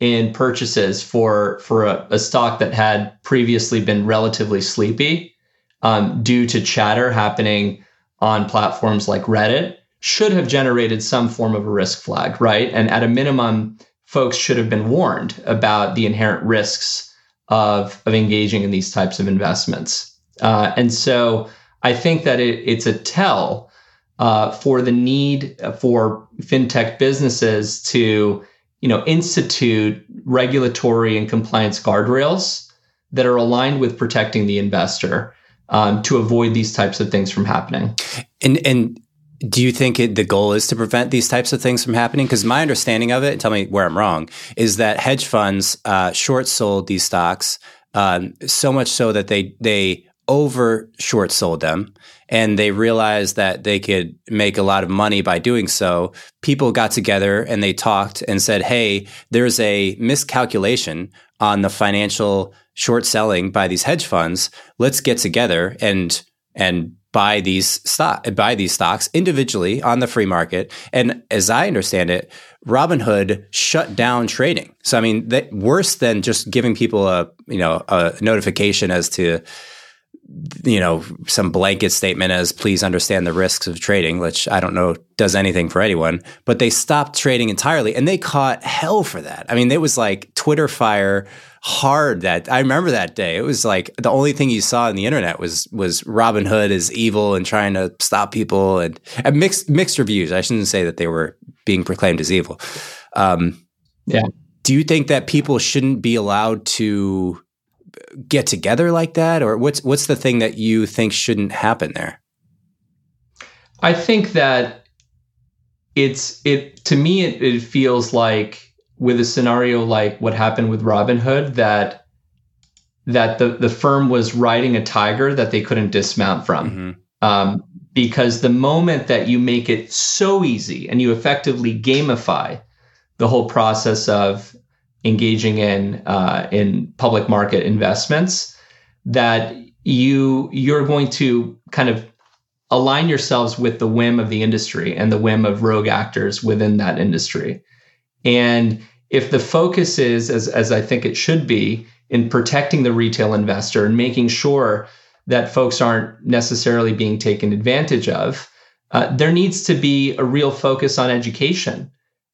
in purchases for for a, a stock that had previously been relatively sleepy um, due to chatter happening on platforms like Reddit should have generated some form of a risk flag, right? And at a minimum, folks should have been warned about the inherent risks of, of engaging in these types of investments. Uh, and so I think that it, it's a tell uh, for the need for fintech businesses to you know, institute regulatory and compliance guardrails that are aligned with protecting the investor um, to avoid these types of things from happening. And and do you think it, the goal is to prevent these types of things from happening? Because my understanding of it, tell me where I'm wrong, is that hedge funds uh, short sold these stocks um, so much so that they they over short sold them and they realized that they could make a lot of money by doing so. People got together and they talked and said, Hey, there's a miscalculation on the financial short selling by these hedge funds. Let's get together and, and buy these stock, buy these stocks individually on the free market. And as I understand it, Robinhood shut down trading. So I mean, that, worse than just giving people a you know a notification as to you know, some blanket statement as please understand the risks of trading, which I don't know does anything for anyone, but they stopped trading entirely and they caught hell for that. I mean, it was like Twitter fire hard that I remember that day. It was like the only thing you saw on the internet was was Robinhood is evil and trying to stop people and, and mixed mixed reviews. I shouldn't say that they were being proclaimed as evil. Um, yeah. Do you think that people shouldn't be allowed to get together like that, or what's what's the thing that you think shouldn't happen there? I think that it's it to me it, it feels like with a scenario like what happened with Robinhood that that the the firm was riding a tiger that they couldn't dismount from. Mm-hmm. Um, because the moment that you make it so easy and you effectively gamify the whole process of engaging in uh, in public market investments that you you're going to kind of align yourselves with the whim of the industry and the whim of rogue actors within that industry. And if the focus is as as I think it should be in protecting the retail investor and making sure that folks aren't necessarily being taken advantage of uh, there needs to be a real focus on education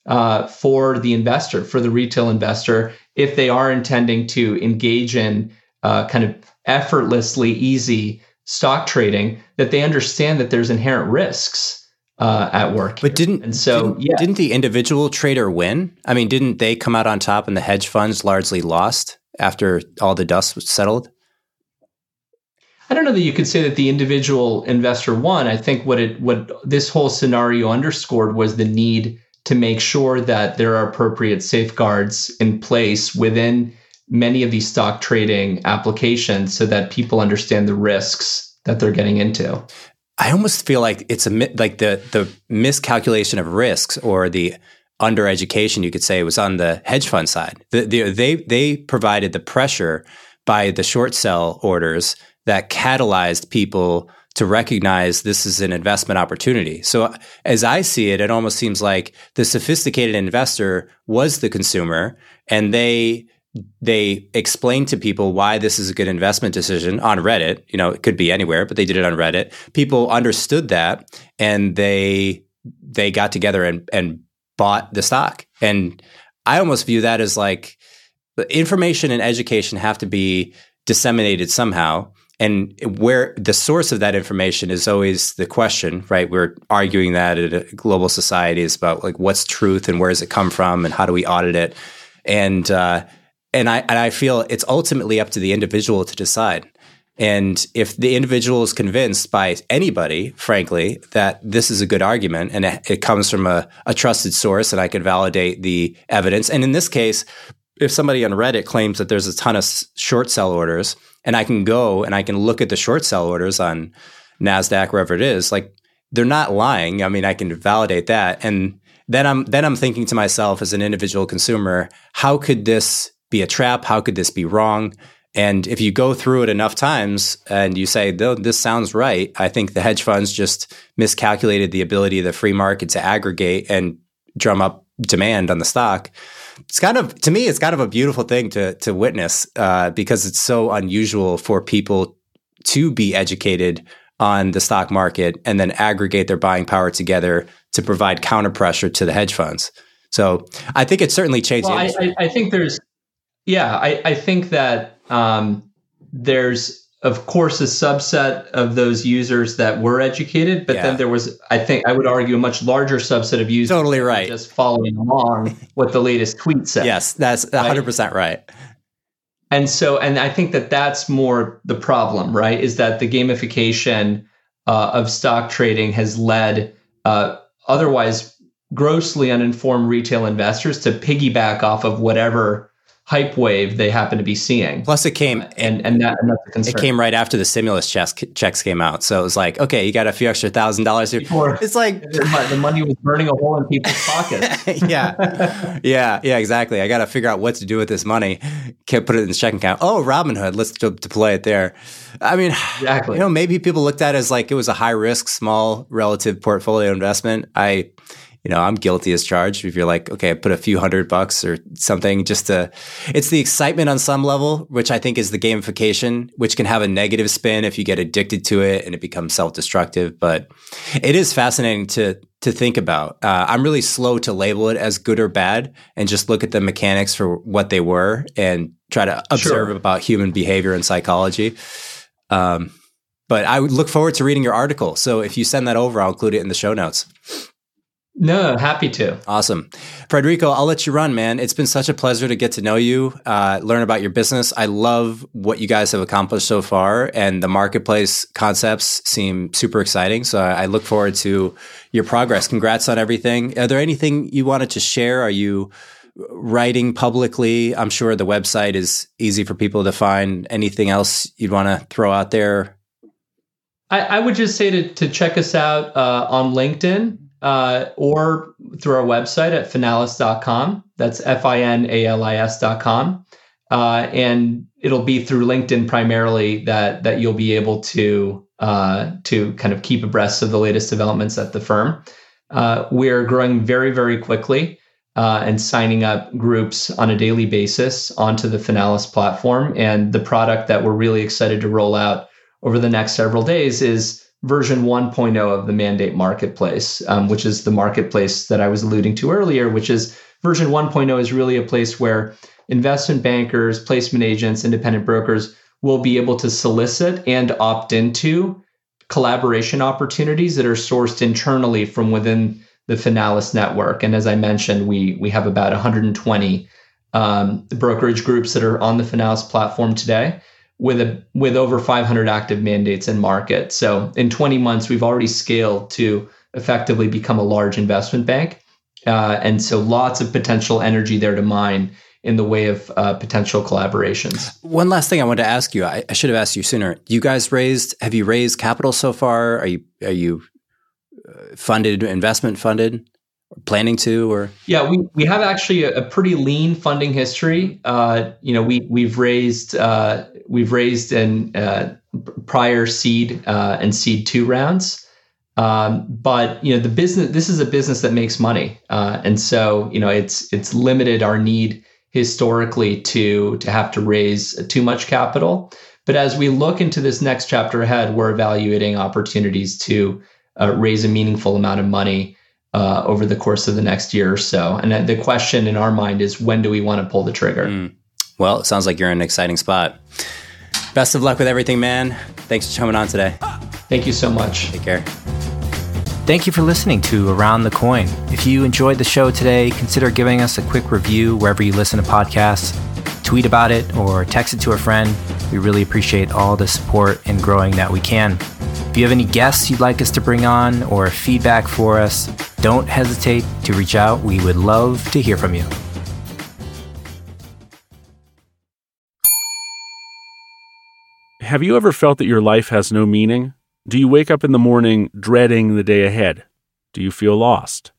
uh, for the investor, for the retail investor, if they are intending to engage in uh, kind of effortlessly easy stock trading, that they understand that there's inherent risks uh, at work. But didn't and so didn't, yeah. didn't the individual trader win? I mean, didn't they come out on top and the hedge funds largely lost after all the dust was settled? I don't know that you could say that the individual investor won. I think what it what this whole scenario underscored was the need to make sure that there are appropriate safeguards in place within many of these stock trading applications so that people understand the risks that they're getting into. I almost feel like it's a like the the miscalculation of risks or the undereducation you could say was on the hedge fund side. The, the, they they provided the pressure by the short sell orders that catalyzed people to recognize this is an investment opportunity. So as I see it, it almost seems like the sophisticated investor was the consumer and they they explained to people why this is a good investment decision on Reddit. You know, it could be anywhere, but they did it on Reddit. People understood that and they they got together and and bought the stock. And I almost view that as like information and education have to be disseminated somehow and where the source of that information is always the question right? We're arguing that at a global society is about like what's truth and where does it come from and how do we audit it? And uh, and i and i feel it's ultimately up to the individual to decide. And if the individual is convinced by anybody, frankly, that this is a good argument and it, it comes from a, a, trusted source and I can validate the evidence. And in this case, if somebody on Reddit claims that there's a ton of short sell orders, and I can go and I can look at the short sell orders on Nasdaq wherever it is, like they're not lying. I mean, I can validate that, and then I'm then I'm thinking to myself as an individual consumer, how could this be a trap? How could this be wrong? And if you go through it enough times and you say, this sounds right, I think the hedge funds just miscalculated the ability of the free market to aggregate and drum up demand on the stock it's kind of to me it's kind of a beautiful thing to to witness uh, because it's so unusual for people to be educated on the stock market and then aggregate their buying power together to provide counter pressure to the hedge funds. So I think it certainly changed. Well, I, I, I, think there's, yeah, I, I think that um, there's of course, a subset of those users that were educated, but yeah. then there was, I think, I would argue, a much larger subset of users. Totally right. Just following along what the latest tweet said. Yes, that's 100% right? And so, and I think that that's more the problem, right? Is that the gamification uh, of stock trading has led uh, otherwise grossly uninformed retail investors to piggyback off of whatever hype wave they happen to be seeing. Plus, it came uh, and and, that, and that's a concern. It came right after the stimulus checks checks came out, so it was like, okay, you got a few extra thousand dollars here. Before, it's like the money was burning a hole in people's pockets. yeah, yeah, yeah, exactly. I got to figure out what to do with this money. Can't put it in the checking account. Oh, Robinhood, let's de- deploy it there. I mean, exactly. You know, maybe people looked at it as like it was a high risk, small relative portfolio investment. I you know, I'm guilty as charged. If you're like, okay, I put a few hundred bucks or something just to, it's the excitement on some level, which I think is the gamification, which can have a negative spin if you get addicted to it and it becomes self destructive. But it is fascinating to, to think about. Uh, I'm really slow to label it as good or bad and just look at the mechanics for what they were and try to observe sure. about human behavior and psychology. Um, but I would look forward to reading your article. So if you send that over, I'll include it in the show notes. No, happy to. Awesome. Frederico, I'll let you run, man. It's been such a pleasure to get to know you, uh, learn about your business. I love what you guys have accomplished so far, and the marketplace concepts seem super exciting. So I, look forward to your progress. Congrats on everything. Are there anything you wanted to share? Are you writing publicly? I'm sure the website is easy for people to find. Anything else you'd want to throw out there? I, I would just say to, to check us out uh, on LinkedIn uh, or through our website at finalis.com. That's F I N A L I S.com. Uh, and it'll be through LinkedIn primarily that that you'll be able to uh, to kind of keep abreast of the latest developments at the firm. Uh, we're growing very very quickly uh, and signing up groups on a daily basis onto the Finalis platform. And the product that we're really excited to roll out over the next several days is version 1.0 of the mandate marketplace, um, which is the marketplace that I was alluding to earlier, which is version 1.0 is really a place where investment bankers, placement agents, independent brokers will be able to solicit and opt into collaboration opportunities that are sourced internally from within the Finalis network. And as I mentioned, we we have about 120 um, brokerage groups that are on the Finalis platform today with a with over 500 active mandates in market. So in 20 months, we've already scaled to effectively become a large investment bank, uh, and so lots of potential energy there to mine in the way of uh, potential collaborations. One last thing I wanted to ask you. I, I, should have asked you sooner. You guys raised? Have you raised capital so far? Are you are you uh, funded, investment funded? Planning to or? Yeah we we have actually a, a pretty lean funding history. Uh, you know we we've raised uh, we've raised in uh, prior seed uh, and seed two rounds. Um, but you know the business this is a business that makes money. Uh, and so you know it's it's limited our need historically to to have to raise too much capital. But as we look into this next chapter ahead we're evaluating opportunities to uh, raise a meaningful amount of money uh, over the course of the next year or so. And the question in our mind is when do we want to pull the trigger? Mm. Well, it sounds like you're in an exciting spot. Best of luck with everything, man. Thanks for coming on today. Thank you so much. Take care. Thank you for listening to Around the Coin. If you enjoyed the show today, consider giving us a quick review wherever you listen to podcasts. Tweet about it or text it to a friend. We really appreciate all the support and growing that we can. If you have any guests you'd like us to bring on or feedback for us, don't hesitate to reach out. We would love to hear from you. Have you ever felt that your life has no meaning? Do you wake up in the morning dreading the day ahead? Do you feel lost?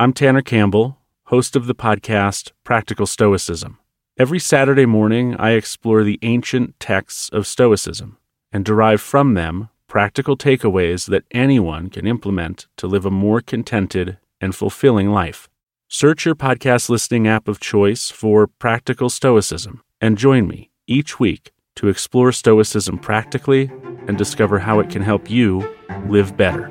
I'm Tanner Campbell, host of the podcast Practical Stoicism. Every Saturday morning, I explore the ancient texts of Stoicism and derive from them practical takeaways that anyone can implement to live a more contented and fulfilling life. Search your podcast listening app of choice for Practical Stoicism and join me each week to explore Stoicism practically and discover how it can help you live better.